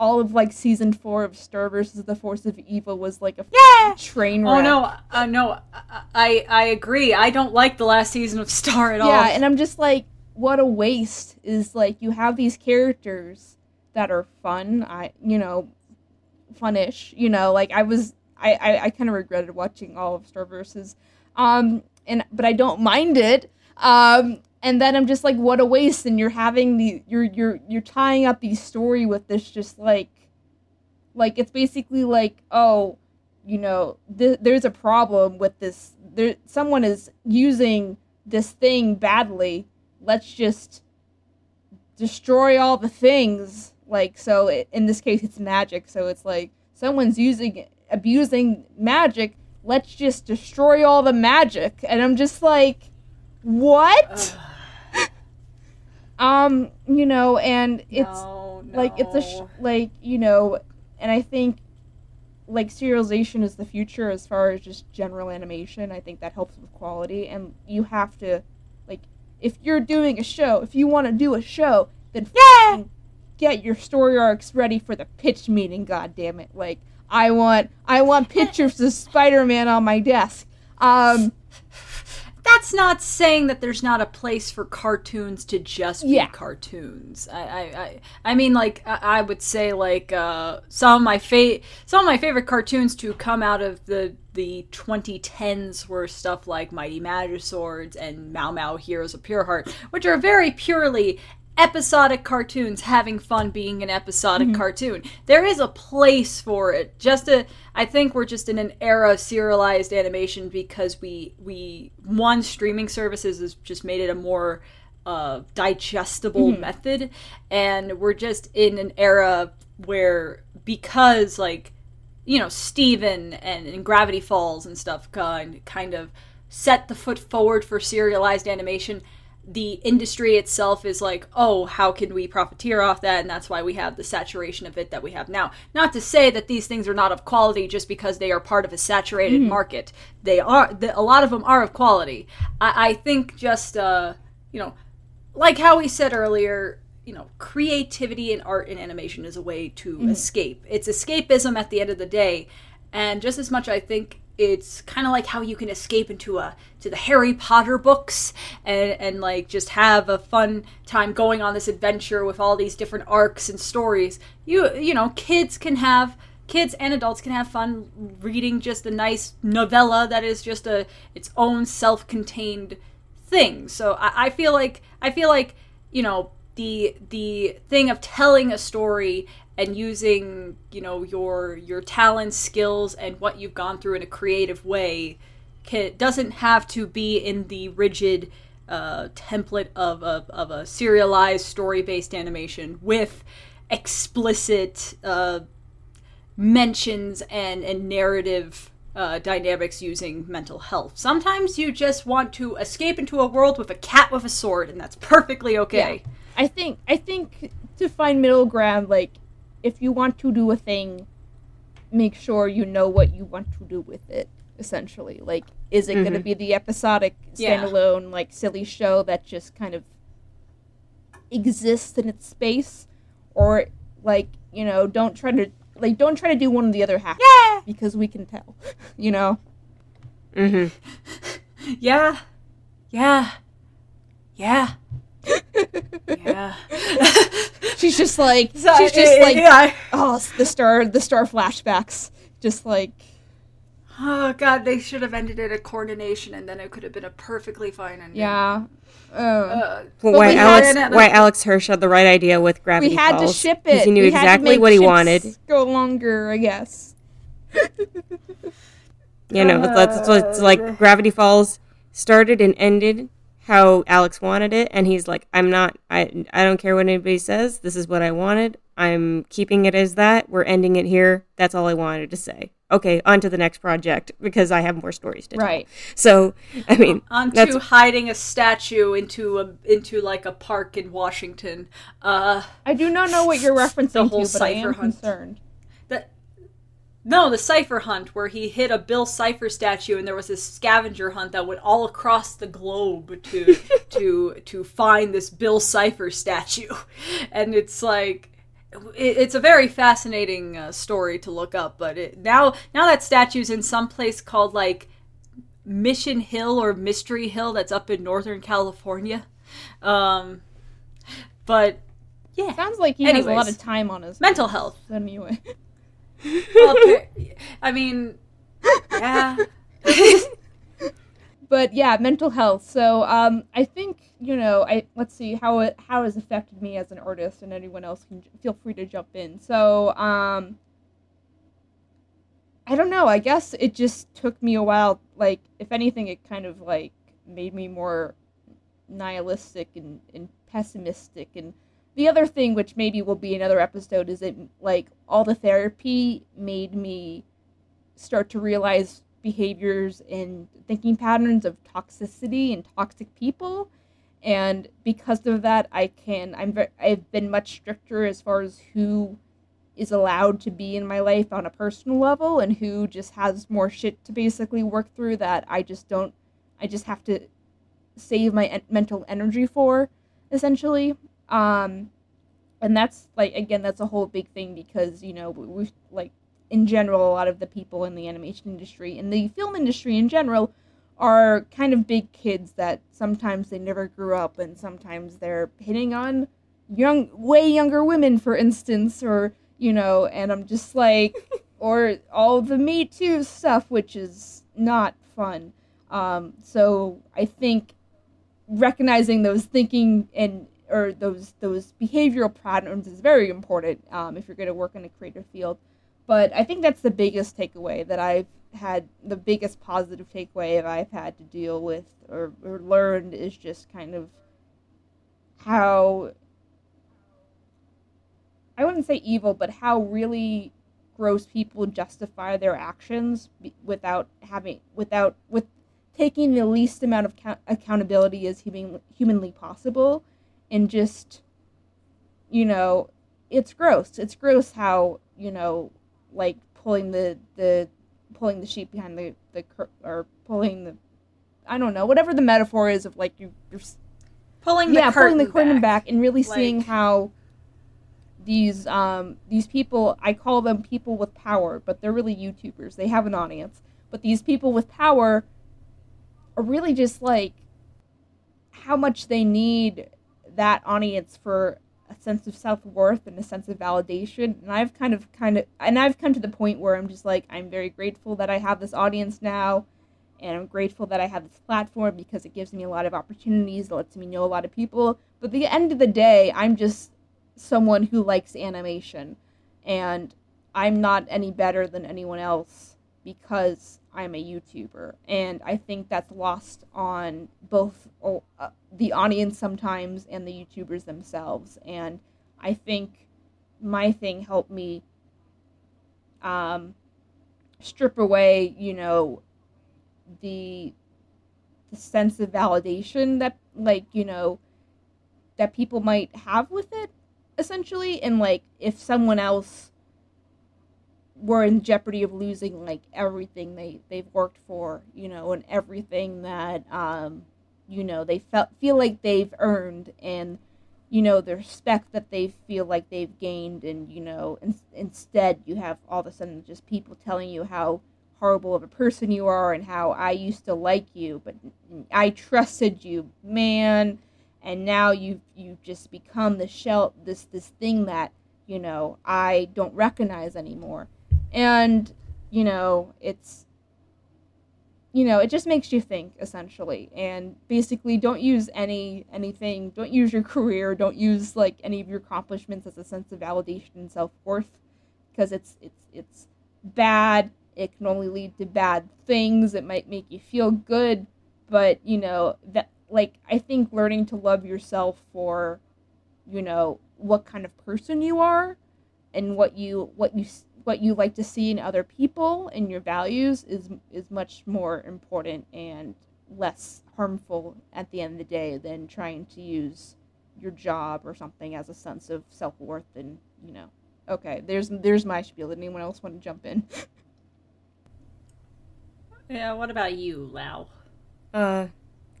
all of like season four of Star versus the Force of Evil was like a Yeah! train wreck. Oh no, uh, no, I, I I agree. I don't like the last season of Star at all. Yeah, and I'm just like, what a waste is like you have these characters that are fun. I you know, funish. You know, like I was, I I, I kind of regretted watching all of Star Versus, um, and but I don't mind it. Um, and then I'm just like, what a waste. And you're having the you're you're you're tying up the story with this just like, like it's basically like oh. You know, th- there's a problem with this. There, someone is using this thing badly let's just destroy all the things like so i in this case it's magic. So it's like someone's using abusing magic let's just destroy all the magic. And i'm just like what? Um you know and it's no, like it's a sh- like you know and i think like serialization is the future as far as just general animation. I think that helps with quality. And you have to if you're doing a show if you want to do a show then yeah get your story arcs ready for the pitch meeting god damn it like i want i want pictures of spider-man on my desk. Um That's not saying that there's not a place for cartoons to just be Yeah. cartoons. I, I, I, I mean, like I, I would say, like uh, some of my fa- some of my favorite cartoons to come out of the the 2010s were stuff like Mighty Magiswords and Mao Mao Heroes of Pure Heart, which are very purely episodic cartoons having fun being an episodic cartoon. There is a place for it. Just a I think we're just in an era of serialized animation because we we one streaming services has just made it a more uh, digestible method and we're just in an era where because like you know Steven and, and Gravity Falls and stuff kind kind of set the foot forward for serialized animation. The industry itself is like, oh, how can we profiteer off that? And that's why we have the saturation of it that we have now. Not to say that these things are not of quality just because they are part of a saturated market. They are. The, a lot of them are of quality. I, I think just, uh, you know, like how we said earlier, you know, creativity in art and animation is a way to escape. It's escapism at the end of the day, and just as much I think it's kind of like how you can escape into a to the Harry Potter books and and like just have a fun time going on this adventure with all these different arcs and stories. You you know, kids can have kids and adults can have fun reading just a nice novella that is just a its own self-contained thing. So I, I feel like I feel like you know the the thing of telling a story and using you know your your talents, skills, and what you've gone through in a creative way can, doesn't have to be in the rigid uh, template of a, of a serialized story based animation with explicit uh, mentions and and narrative uh, dynamics using mental health. Sometimes you just want to escape into a world with a cat with a sword, and that's perfectly okay. I think I think to find middle ground, like if you want to do a thing, make sure you know what you want to do with it. Essentially, like, is it going to be the episodic Yeah. standalone like silly show that just kind of exists in its space, or like you know, don't try to like don't try to do one or the other half. Yeah, because we can tell, you know. Mm-hmm. Yeah, yeah, yeah. Yeah. she's just like So, she's just uh, like yeah. oh the star the star flashbacks just like Oh god, they should have ended it at coordination and then it could have been a perfectly fine ending. yeah uh, Uh, Well, why Alex? had- Why Alex Hirsch had the right idea with Gravity we had to Falls, ship 'cause it He knew We exactly what he wanted. go longer i guess You know, that's it's like Gravity Falls started and ended how Alex wanted it, and he's like, "I'm not. I I don't care what anybody says. This is what I wanted. I'm keeping it as that. We're ending it here. That's all I wanted to say. Okay, on to the next project because I have more stories to tell. right So, I mean, onto that's hiding a statue into a into like a park in Washington. Uh, i do not know what you're referencing the whole to but i cipher am hunt. concerned that no, the cipher hunt where he hit a Bill Cipher statue, and there was this scavenger hunt that went all across the globe to to to find this Bill Cipher statue, and it's like. it- It's a very fascinating uh, story to look up, but it, now now that statue's in some place called like Mission Hill or Mystery Hill that's up in Northern California. Um, but yeah, sounds like he has a lot of time on his mental health. anyway Well, I mean, yeah. but yeah, mental health. So um, I think you know, I let's see how it how it has affected me as an artist, and anyone else can feel free to jump in. So um, I don't know. I guess it just took me a while. Like, if anything, it kind of like made me more nihilistic and, and pessimistic. And the other thing, which maybe will be another episode, is it like all the therapy made me start to realize behaviors and thinking patterns of toxicity and toxic people. And because of that i can i'm very i've been much stricter as far as who is allowed to be in my life on a personal level and who just has more shit to basically work through that i just don't i just have to save my en- mental energy for essentially um and that's like again that's a whole big thing because you know we- we've like in general, a lot of the people in the animation industry and the film industry in general are kind of big kids that sometimes they never grew up and sometimes they're hitting on young, way younger women, for instance, or, you know, and I'm just like, or all the Me Too stuff, which is not fun. Um, so I think recognizing those thinking and or those those behavioral patterns is very important um, if you're going to work in a creative field. But I think that's the biggest takeaway that I've had, the biggest positive takeaway that I've had to deal with or, or learned is just kind of how, I wouldn't say evil, but how really gross people justify their actions without having, without, with taking the least amount of count- accountability as human, humanly possible and just, you know, it's gross. It's gross how, you know, like pulling the the pulling the sheep behind the the cur- or pulling the I don't know whatever the metaphor is of like you you're Pulling the yeah pulling the curtain back. back, and really seeing how these um these people I call them people with power but they're really YouTubers they have an audience but these people with power are really just like how much they need that audience for a sense of self-worth and a sense of validation. And i've kind of kind of and i've come to the point where i'm just like i'm very grateful that i have this audience now and i'm grateful that i have this platform because it gives me a lot of opportunities it lets me know a lot of people. But at the end of the day i'm just someone who likes animation and i'm not any better than anyone else because i'm a youtuber and i think that's lost on both uh, the audience sometimes and the YouTubers themselves. And I think my thing helped me um, strip away, you know, the the sense of validation that, like, you know, that people might have with it, essentially. And like, if someone else were in jeopardy of losing like everything they they've worked for, you know, and everything that um you know they felt feel like they've earned and you know the respect that they feel like they've gained. And you know in, instead you have all of a sudden just people telling you how horrible of a person you are and how I used to like you but I trusted you man. And now you've you've just become the shell this this thing that you know I don't recognize anymore, and you know it's you know it just makes you think essentially. And basically don't use any anything don't use your career don't use like any of your accomplishments as a sense of validation and self-worth because it's it's it's bad. It can only lead to bad things. It might make you feel good. But you know that like i think learning to love yourself for you know what kind of person you are and what you what you what you like to see in other people and your values is is much more important and less harmful at the end of the day than trying to use your job or something as a sense of self-worth and you know okay there's there's my spiel. Did anyone else want to jump in? Yeah what about you lau? Uh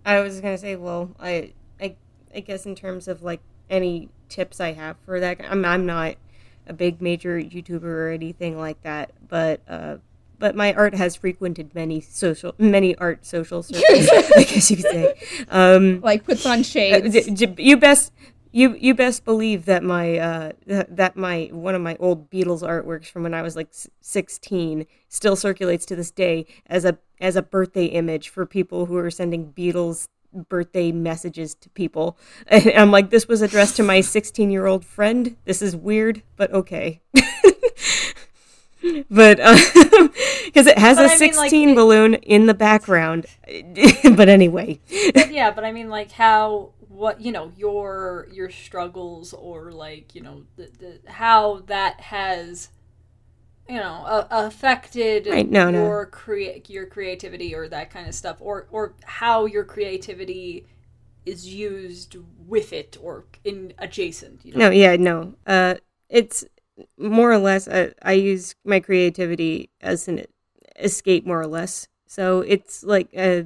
i was gonna say well i i i guess in terms of like any tips i have for that i'm, I'm not a big major YouTuber or anything like that, but uh, but my art has frequented many social many art social circles, I guess you could say. Um, like puts on shades. Uh, you best you you best believe that my uh, that my one of my old Beatles artworks from when I was like 16 still circulates to this day as a as a birthday image for people who are sending Beatles birthday messages to people. And I'm like, this was addressed to my 16 year old friend. This is weird, but okay. but because uh, it has but a 16 mean, like, balloon in the background. but anyway. But yeah, but I mean, like how what you know your your struggles or like you know the, the how that has you know uh, affected right, no, your no. create your creativity or that kind of stuff or or how your creativity is used with it or in adjacent you know? no yeah no uh it's more or less uh, i use my creativity as an escape more or less so it's like uh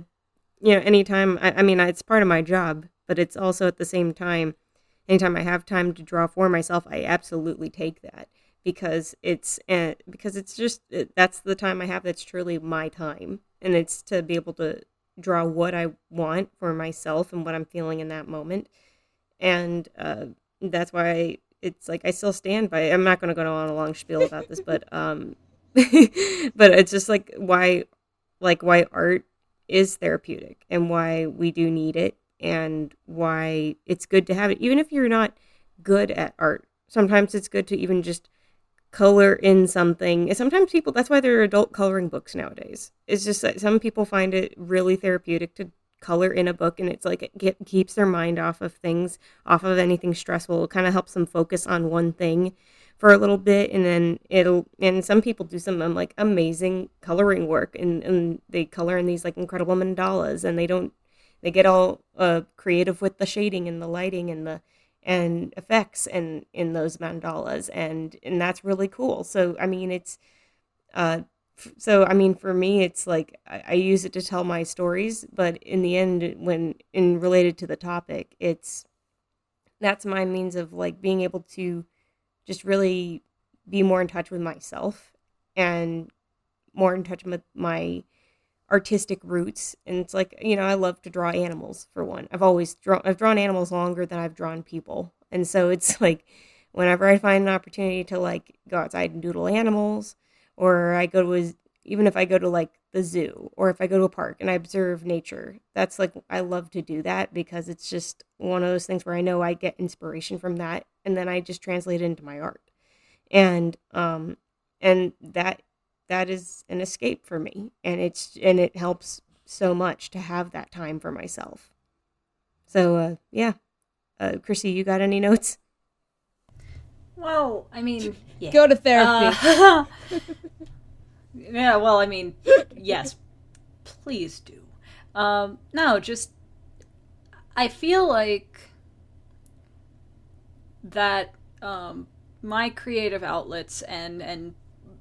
you know anytime I, I mean it's part of my job but it's also at the same time anytime i have time to draw for myself i absolutely take that because it's uh, because it's just that's the time I have that's truly my time. And it's to be able to draw what I want for myself and what I'm feeling in that moment. And uh, that's why it's like I still stand by I'm not going to go on a long spiel about this but um but it's just like why like why art is therapeutic and why we do need it and why it's good to have it. Even if you're not good at art sometimes it's good to even just color in something. Sometimes people, that's why there are adult coloring books nowadays. It's just that some people find it really therapeutic to color in a book and it's like it get, keeps their mind off of things, off of anything stressful. It kind of helps them focus on one thing for a little bit and then it'll and some people do some um, like amazing coloring work and, and they color in these like incredible mandalas and they don't they get all uh, creative with the shading and the lighting and the and effects and in those mandalas and and that's really cool. So i mean it's uh so i mean for me it's like I, I, use it to tell my stories but in the end when in related to the topic it's that's my means of like being able to just really be more in touch with myself and more in touch with my artistic roots and it's like you know i love to draw animals for one. I've always drawn i've drawn animals longer than i've drawn people. And so it's like whenever i find an opportunity to like go outside and doodle animals or i go to a, even if i go to like the zoo or if i go to a park and i observe nature that's like i love to do that because it's just one of those things where i know i get inspiration from that and then i just translate it into my art. And um and that that is an escape for me and it's and it helps so much to have that time for myself. So uh, yeah. Uh, chrissy you got any notes? Well i mean yeah. go to therapy. Uh, yeah well i mean yes please do. Um, no just i feel like that um, my creative outlets and and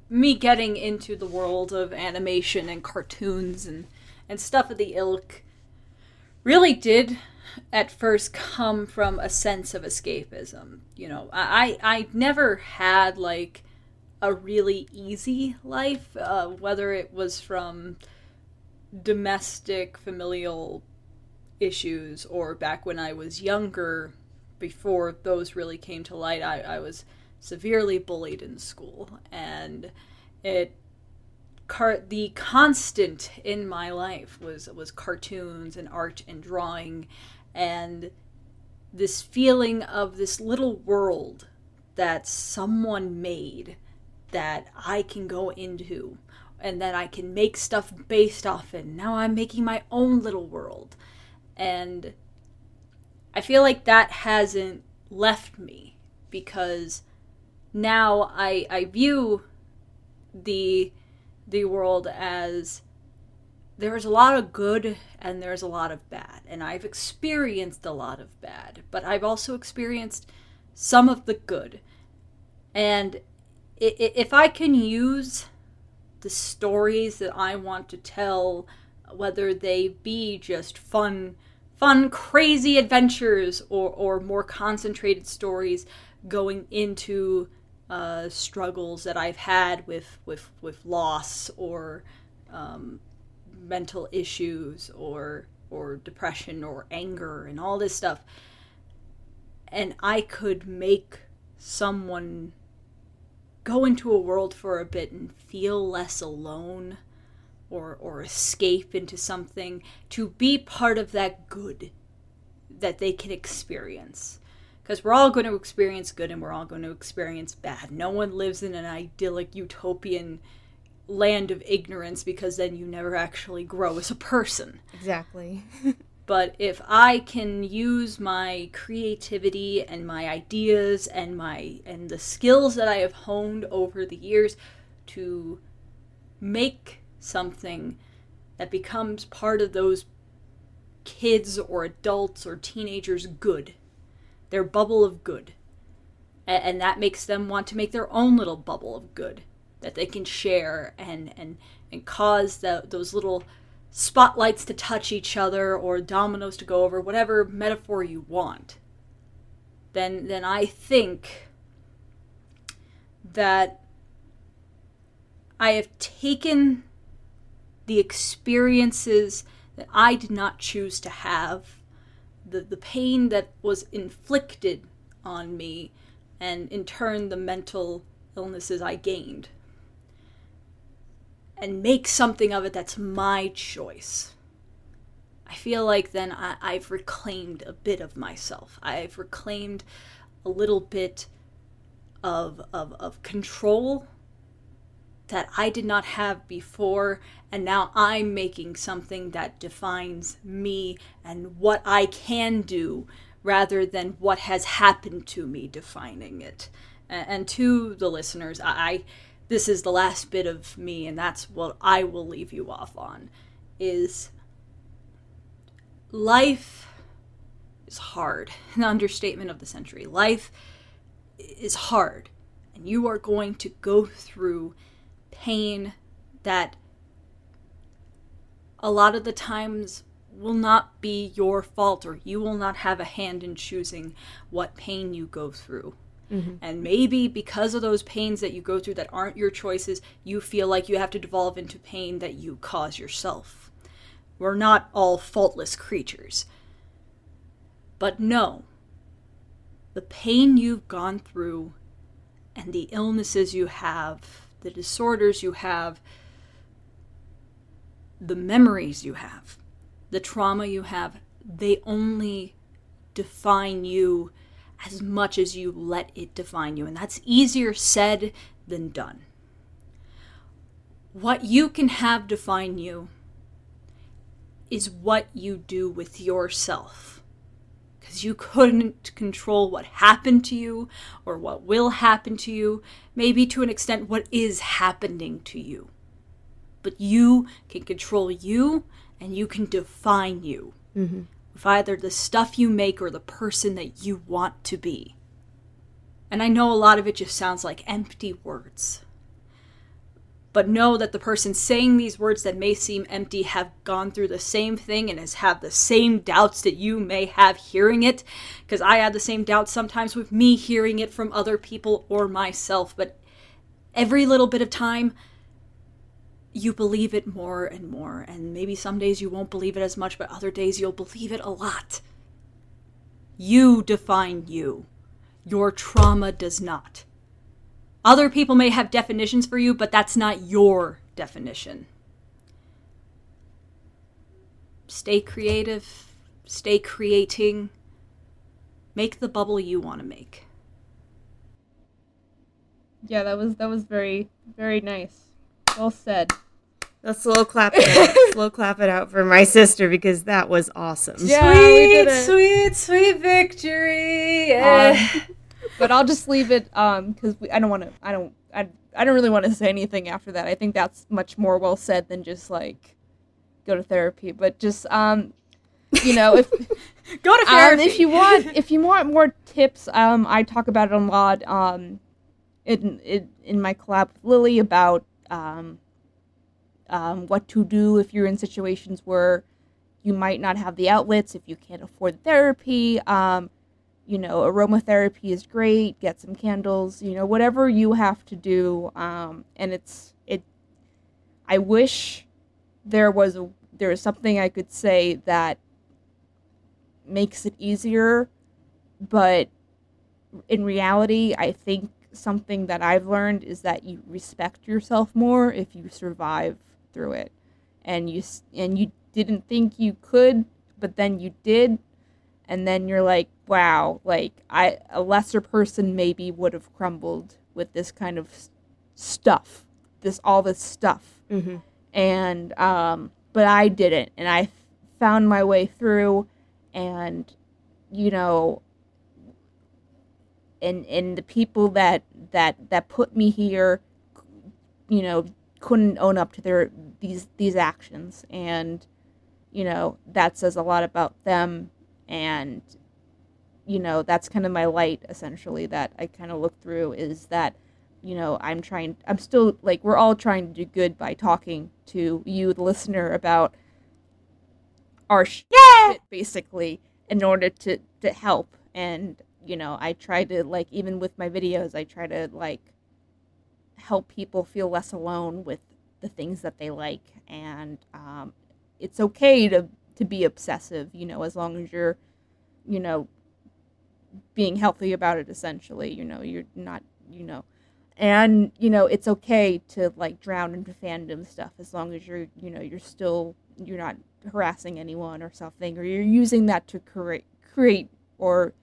me getting into the world of animation and cartoons and and stuff of the ilk really did at first come from a sense of escapism. You know, I I never had like a really easy life, uh, whether it was from domestic familial issues, or back when I was younger, before those really came to light, I, I was severely bullied in school, and it car- the constant in my life was was cartoons and art and drawing, and this feeling of this little world that someone made that I can go into and that I can make stuff based off in. Now I'm making my own little world. And I feel like that hasn't left me because now I I view the the world as there's a lot of good and there's a lot of bad. And I've experienced a lot of bad, but I've also experienced some of the good. And if I can use the stories that I want to tell, whether they be just fun, fun, crazy adventures or, or more concentrated stories going into uh, struggles that I've had with, with, with loss or um, mental issues or or depression or anger and all this stuff. And I could make someone go into a world for a bit and feel less alone or or escape into something to be part of that good that they can experience because we're all going to experience good and we're all going to experience bad no one lives in an idyllic utopian land of ignorance because then you never actually grow as a person. Exactly. but if I can use my creativity and my ideas and my and the skills that I have honed over the years to make something that becomes part of those kids or adults or teenagers good, their bubble of good. And, that makes them want to make their own little bubble of good that they can share and and and cause the, those little spotlights to touch each other or dominoes to go over whatever metaphor you want then then I think that I have taken the experiences that I did not choose to have, the, the pain that was inflicted on me, and in turn the mental illnesses I gained and make something of it that's my choice. I feel like then I, have reclaimed a bit of myself. I've reclaimed a little bit of, of, of control that I did not have before, and now I'm making something that defines me and what I can do rather than what has happened to me defining it. And, to the listeners, I, this is the last bit of me and that's what I will leave you off on is life is hard an understatement of the century life is hard and you are going to go through pain that a lot of the times will not be your fault or you will not have a hand in choosing what pain you go through Mm-hmm. And maybe because of those pains that you go through that aren't your choices, you feel like you have to devolve into pain that you cause yourself. We're not all faultless creatures. But no, the pain you've gone through and the illnesses you have, the disorders you have, the memories you have, the trauma you have, they only define you as much as you let it define you. And that's easier said than done. What you can have define you is what you do with yourself. Because you couldn't control what happened to you or what will happen to you, maybe to an extent, what is happening to you. But you can control you and you can define you. Mm-hmm with either the stuff you make or the person that you want to be. And I know a lot of it just sounds like empty words. But know that the person saying these words that may seem empty have gone through the same thing and has had the same doubts that you may have hearing it. Because I had the same doubts sometimes with me hearing it from other people or myself. But every little bit of time, you believe it more and more. And maybe some days you won't believe it as much, but other days you'll believe it a lot. You define you. Your trauma does not. Other people may have definitions for you, but that's not your definition. Stay creative, stay creating, make the bubble you want to make. Yeah, that was that was very very nice. Well said. Let's slow clap it out. slow clap it out for my sister because that was awesome. Yeah, we did it. sweet, sweet victory. Um, but I'll just leave it um because I don't want to. I don't. I, I don't really want to say anything after that. I think that's much more well said than just like go to therapy. But just um, you know, if Go to um, therapy. if you want if you want more tips, um, I talk about it a lot. Um, in in in my collab with Lily about um, um, what to do if you're in situations where you might not have the outlets if you can't afford therapy. Um, you know, aromatherapy is great. Get some candles. You know, whatever you have to do. Um, and it's it. I wish there was a there was something I could say that makes it easier, but in reality, I think something that I've learned is that you respect yourself more if you survive through it, and you and you didn't think you could, but then you did, and then you're like, wow, like I a lesser person maybe would have crumbled with this kind of stuff, this all this stuff. Hmm and um, but I didn't, and I found my way through, and you know, and and the people that that that put me here, you know, couldn't own up to their these these actions, and you know that says a lot about them, and you know that's kind of my light essentially that I kind of look through is that you know i'm trying i'm still like we're all trying to do good by talking to you the listener about our shit basically in order to to help. And you know i try to like even with my videos i try to like help people feel less alone with the things that they like. And um, it's okay to to be obsessive you know as long as you're you know being healthy about it essentially you know you're not you know. And you know it's okay to like drown into fandom stuff as long as you're you know you're still you're not harassing anyone or something or you're using that to create create or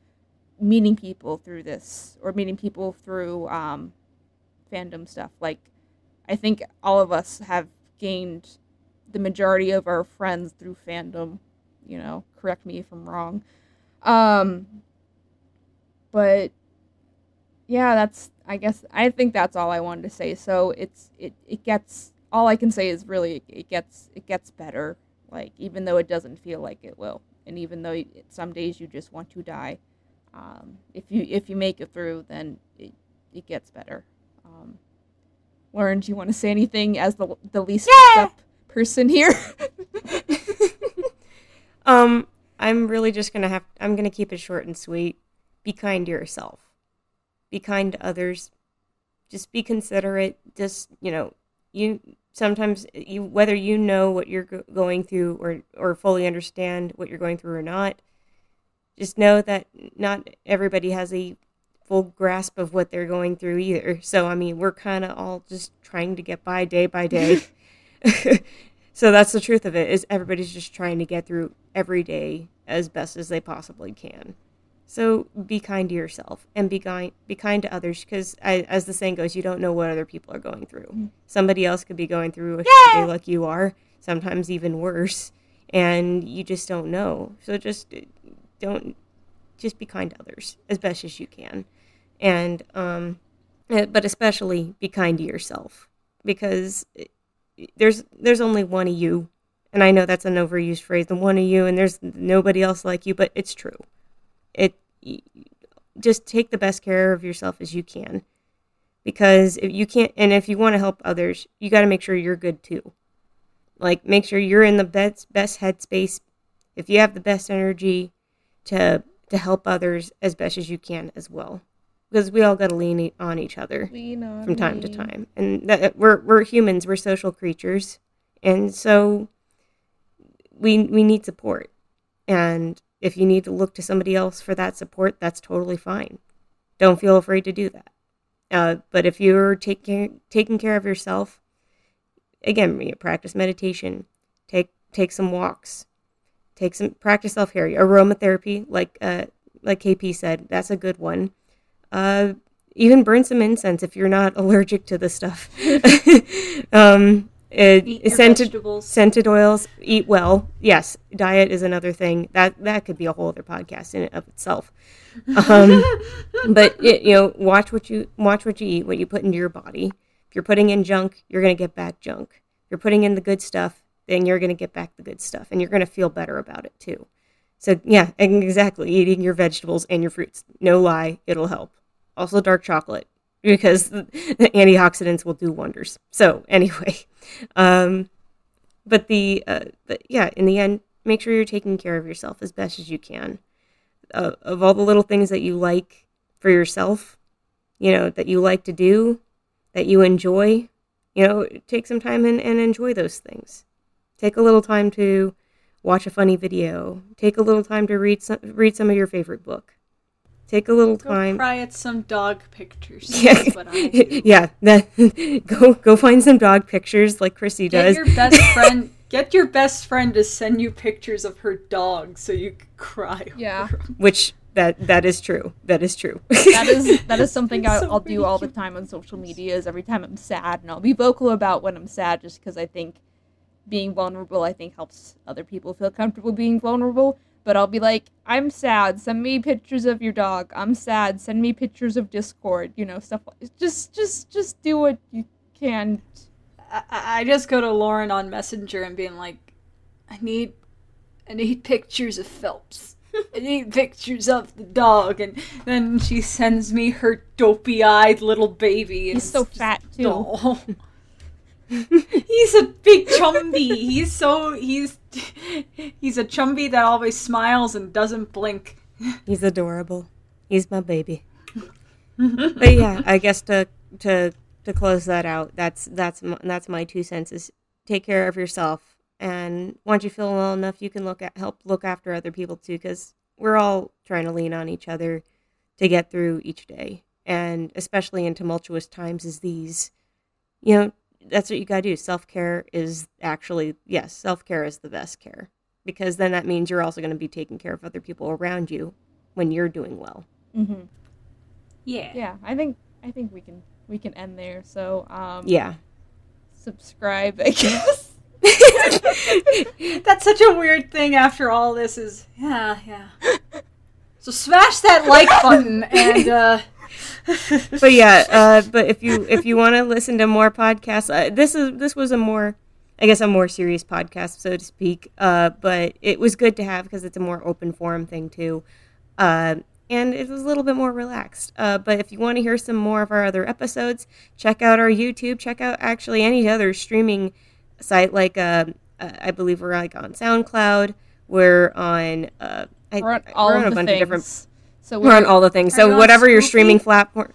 meeting people through this or meeting people through um, fandom stuff. Like i think all of us have gained the majority of our friends through fandom you know correct me if i'm wrong. Um but yeah that's i guess i think that's all i wanted to say. So it's it, it gets all i can say is really it gets it gets better like even though it doesn't feel like it will. And even though it, some days you just want to die um, if you if you make it through then it, it gets better. Um, lauren do you want to say anything as the the least fucked up person here Um, I'm really just gonna have. I'm gonna keep it short and sweet. Be kind to yourself. Be kind to others. Just be considerate. Just you know, you sometimes you whether you know what you're go- going through or or fully understand what you're going through or not. Just know that not everybody has a full grasp of what they're going through either. So I mean, we're kind of all just trying to get by day by day. so that's the truth of it is everybody's just trying to get through every day as best as they possibly can. So be kind to yourself and be kind be kind to others because as the saying goes, you don't know what other people are going through. Somebody else could be going through a day like you are, sometimes even worse, and you just don't know. So just uh, don't just be kind to others as best as you can, and um, eh, but especially be kind to yourself because eh, there's there's only one of you and I know that's an overused phrase, the one of you, and there's nobody else like you, but it's true. It just take the best care of yourself as you can, because if you can't, and if you want to help others, you got to make sure you're good too. Like make sure you're in the best best headspace. If you have the best energy to to help others as best as you can as well, because we all got to lean on each other Lean on from time to time, and that, we're we're humans, we're social creatures, and so we we need support. And if you need to look to somebody else for that support, that's totally fine. Don't feel afraid to do that. Uh, but if you're taking taking care of yourself, again, you practice meditation, take take some walks, take some practice self care, aromatherapy, like uh, like KP said, that's a good one. Uh, even burn some incense if you're not allergic to the stuff. um, it, scented vegetables. scented oils. Eat well. Yes, diet is another thing that that could be a whole other podcast in and of itself. Um, but it, you know, watch what you watch what you eat, what you put into your body. If you're putting in junk, you're gonna get back junk. If you're putting in the good stuff, then you're gonna get back the good stuff, and you're gonna feel better about it too. So yeah, exactly. Eating your vegetables and your fruits. No lie, it'll help. Also, dark chocolate because the antioxidants will do wonders. So anyway, um, but the uh, but yeah, in the end, make sure you're taking care of yourself as best as you can. Uh, of all the little things that you like for yourself, you know that you like to do, that you enjoy, you know, take some time and, and enjoy those things. Take a little time to watch a funny video. Take a little time to read some read some of your favorite book. Take a little Go time. cry at some dog pictures. Yeah, That's what I yeah. That go go find some dog pictures like Chrissy Get does. your best friend. Get your best friend to send you pictures of her dog so you can cry. Yeah. which that that is true. That is true. that is that is something I, So I'll do all the time on social media. Is every time I'm sad, and I'll be vocal about when I'm sad, just because I think being vulnerable, I think helps other people feel comfortable being vulnerable. But I'll be like, I'm sad. Send me pictures of your dog. I'm sad. Send me pictures of Discord. You know, stuff. Like, just, just, just do what you can. I, I just go to Lauren on Messenger and being like, I need, I need pictures of Phelps. I need pictures of the dog, and then she sends me her dopey-eyed little baby. and He's so fat too. He's a big chumby. He's so he's he's a chumby that always smiles and doesn't blink. He's adorable. He's my baby. but yeah, I guess to to to close that out, that's that's my, that's my two cents. Is take care of yourself, and once you feel well enough, you can look at help look after other people too, because we're all trying to lean on each other to get through each day, and especially in tumultuous times as these, you know, that's what you gotta do. Self care is actually yes, self care is the best care because then that means you're also going to be taking care of other people around you when you're doing well. hmm Yeah. Yeah, I think I think we can we can end there. So um, Yeah. subscribe, I guess. That's such a weird thing after all this is yeah, yeah. So smash that like button and uh But yeah, uh, but if you if you want to listen to more podcasts, uh, this is this was a more I guess a more serious podcast, so to speak. Uh, but it was good to have because it's a more open forum thing too, uh, and it was a little bit more relaxed. Uh, but if you want to hear some more of our other episodes, check out our YouTube. Check out actually any other streaming site like uh, I believe we're like on SoundCloud. We're on uh, I, We're on all we're of on a bunch things. of different So we're on all the things. So whatever your streaming platform,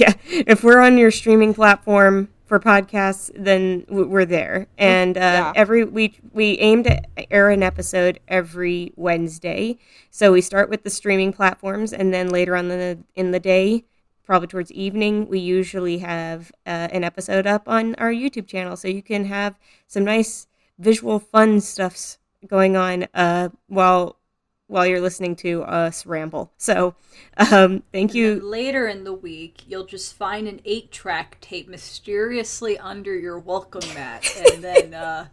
yeah. If we're on your streaming platform for podcasts, then we're there. And uh, Yeah. every we we aim to air an episode every Wednesday. So we start with the streaming platforms, and then later on in the in the day, probably towards evening, we usually have uh, an episode up on our YouTube channel, so you can have some nice visual fun stuffs going on uh, while while you're listening to us ramble. So, um, thank you. later in the week you'll just find an eight track tape mysteriously under your welcome mat and then uh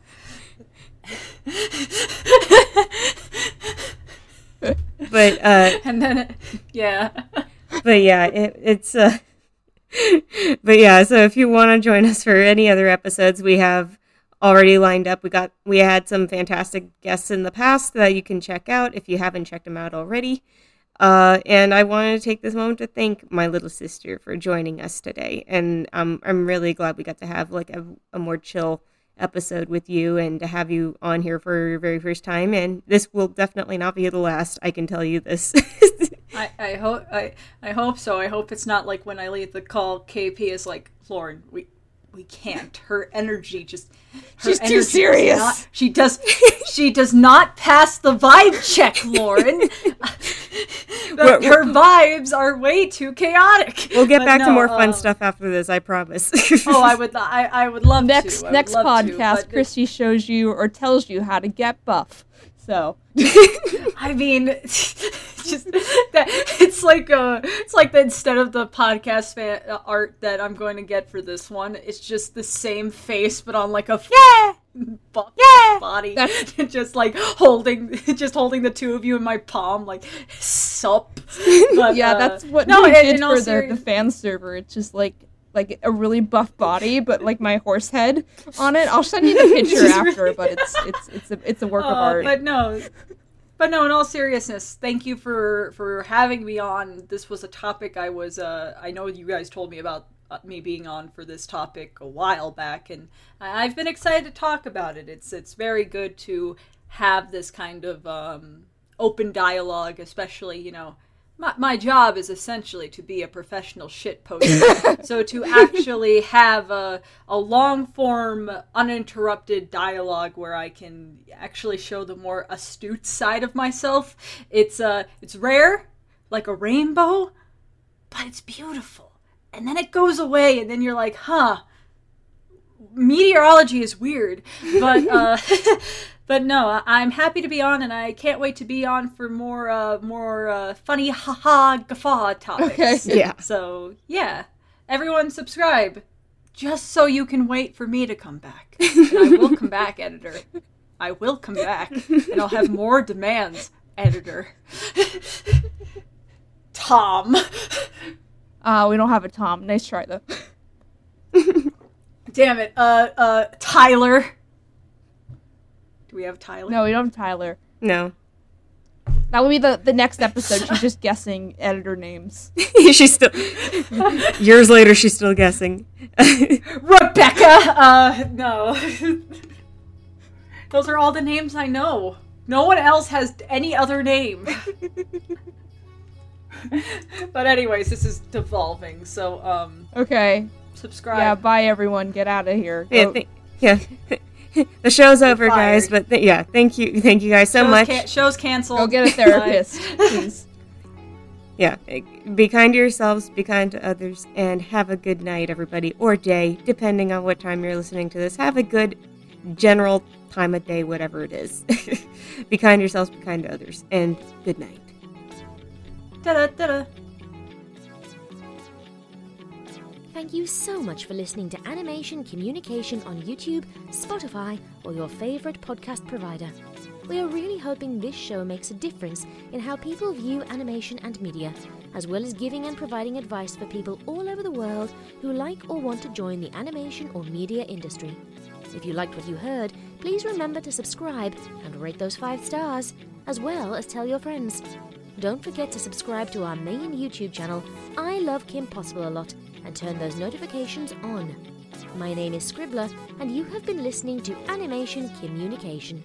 But uh, and then yeah. but yeah, it, it's uh, but yeah. So if you want to join us for any other episodes, we have already lined up. We got we had some fantastic guests in the past that you can check out if you haven't checked them out already. Uh, and I wanted to take this moment to thank my little sister for joining us today. And um, I'm really glad we got to have like a, a more chill episode with you and to have you on here for your very first time. And this will definitely not be the last. I can tell you this. I, I hope I I hope so. I hope it's not like when I leave the call, KP is like, Lauren, we we can't. Her energy just her She's too energy does serious. not- she does she does not pass the vibe check, Lauren. We're- her vibes are way too chaotic. We'll get But back to more fun um, stuff after this, I promise. Oh, I would I, I would love next to. I would next love to, podcast, but- Christy shows you or tells you how to get buff. So I mean, it's just that it's like uh, it's like that instead of the podcast fan, uh, art that I'm going to get for this one, it's just the same face but on like a yeah buff Yeah! body, That's- just like holding just holding the two of you in my palm, like sup. But, yeah, uh, that's what no. we did for the, the fan server. It's just like like a really buff body, but like my horse head on it. I'll send you the picture after, but it's it's it's a it's a work of Uh, art. But no, but no. In all seriousness, thank you for for having me on. This was a topic I was. Uh, I know you guys told me about uh, me being on for this topic a while back, and I've been excited to talk about it. It's it's very good to have this kind of um, open dialogue, especially you know. My, my job is essentially to be a professional shit poster. so to actually have a, a long form, uninterrupted dialogue where I can actually show the more astute side of myself, it's uh it's rare, like a rainbow, but it's beautiful. And then it goes away, and then you're like, huh. Meteorology is weird, but uh, but no, I- I'm happy to be on, and I can't wait to be on for more uh, more uh, funny haha guffaw topics. Okay. yeah. So yeah, everyone subscribe, just so you can wait for me to come back. And I will come back, editor. I will come back, and I'll have more demands, editor. Tom. uh, we don't have a Tom. Nice try though. Damn it. Uh, uh, Tyler. Do we have Tyler? No, we don't have Tyler. No. That would be the the next episode. She's just guessing editor names. she's still. Years later, she's still guessing. Rebecca. Uh, no. Those are all the names I know. No one else has any other name. but anyways, this is devolving. So um, Okay. subscribe. Yeah. Bye everyone. Get out of here. yeah, th- yeah. the show's over, Fired. guys. But th- yeah, thank you, thank you guys so show's much. Can- show's canceled. Go get a therapist, please. yeah, eh, be kind to yourselves, be kind to others, and have a good night, everybody, or day, depending on what time you're listening to this. Have a good general time of day, whatever it is. be kind to yourselves, be kind to others, and good night. Da-da, da-da. Thank you so much for listening to Animation Communication on YouTube, Spotify, or your favorite podcast provider. We are really hoping this show makes a difference in how people view animation and media, as well as giving and providing advice for people all over the world who like or want to join the animation or media industry. If you liked what you heard, please remember to subscribe and rate those five stars, as well as tell your friends. Don't forget to subscribe to our main YouTube channel, I Love Kim Possible a Lot, and turn those notifications on. My name is Scribbler, and you have been listening to Animation Communication.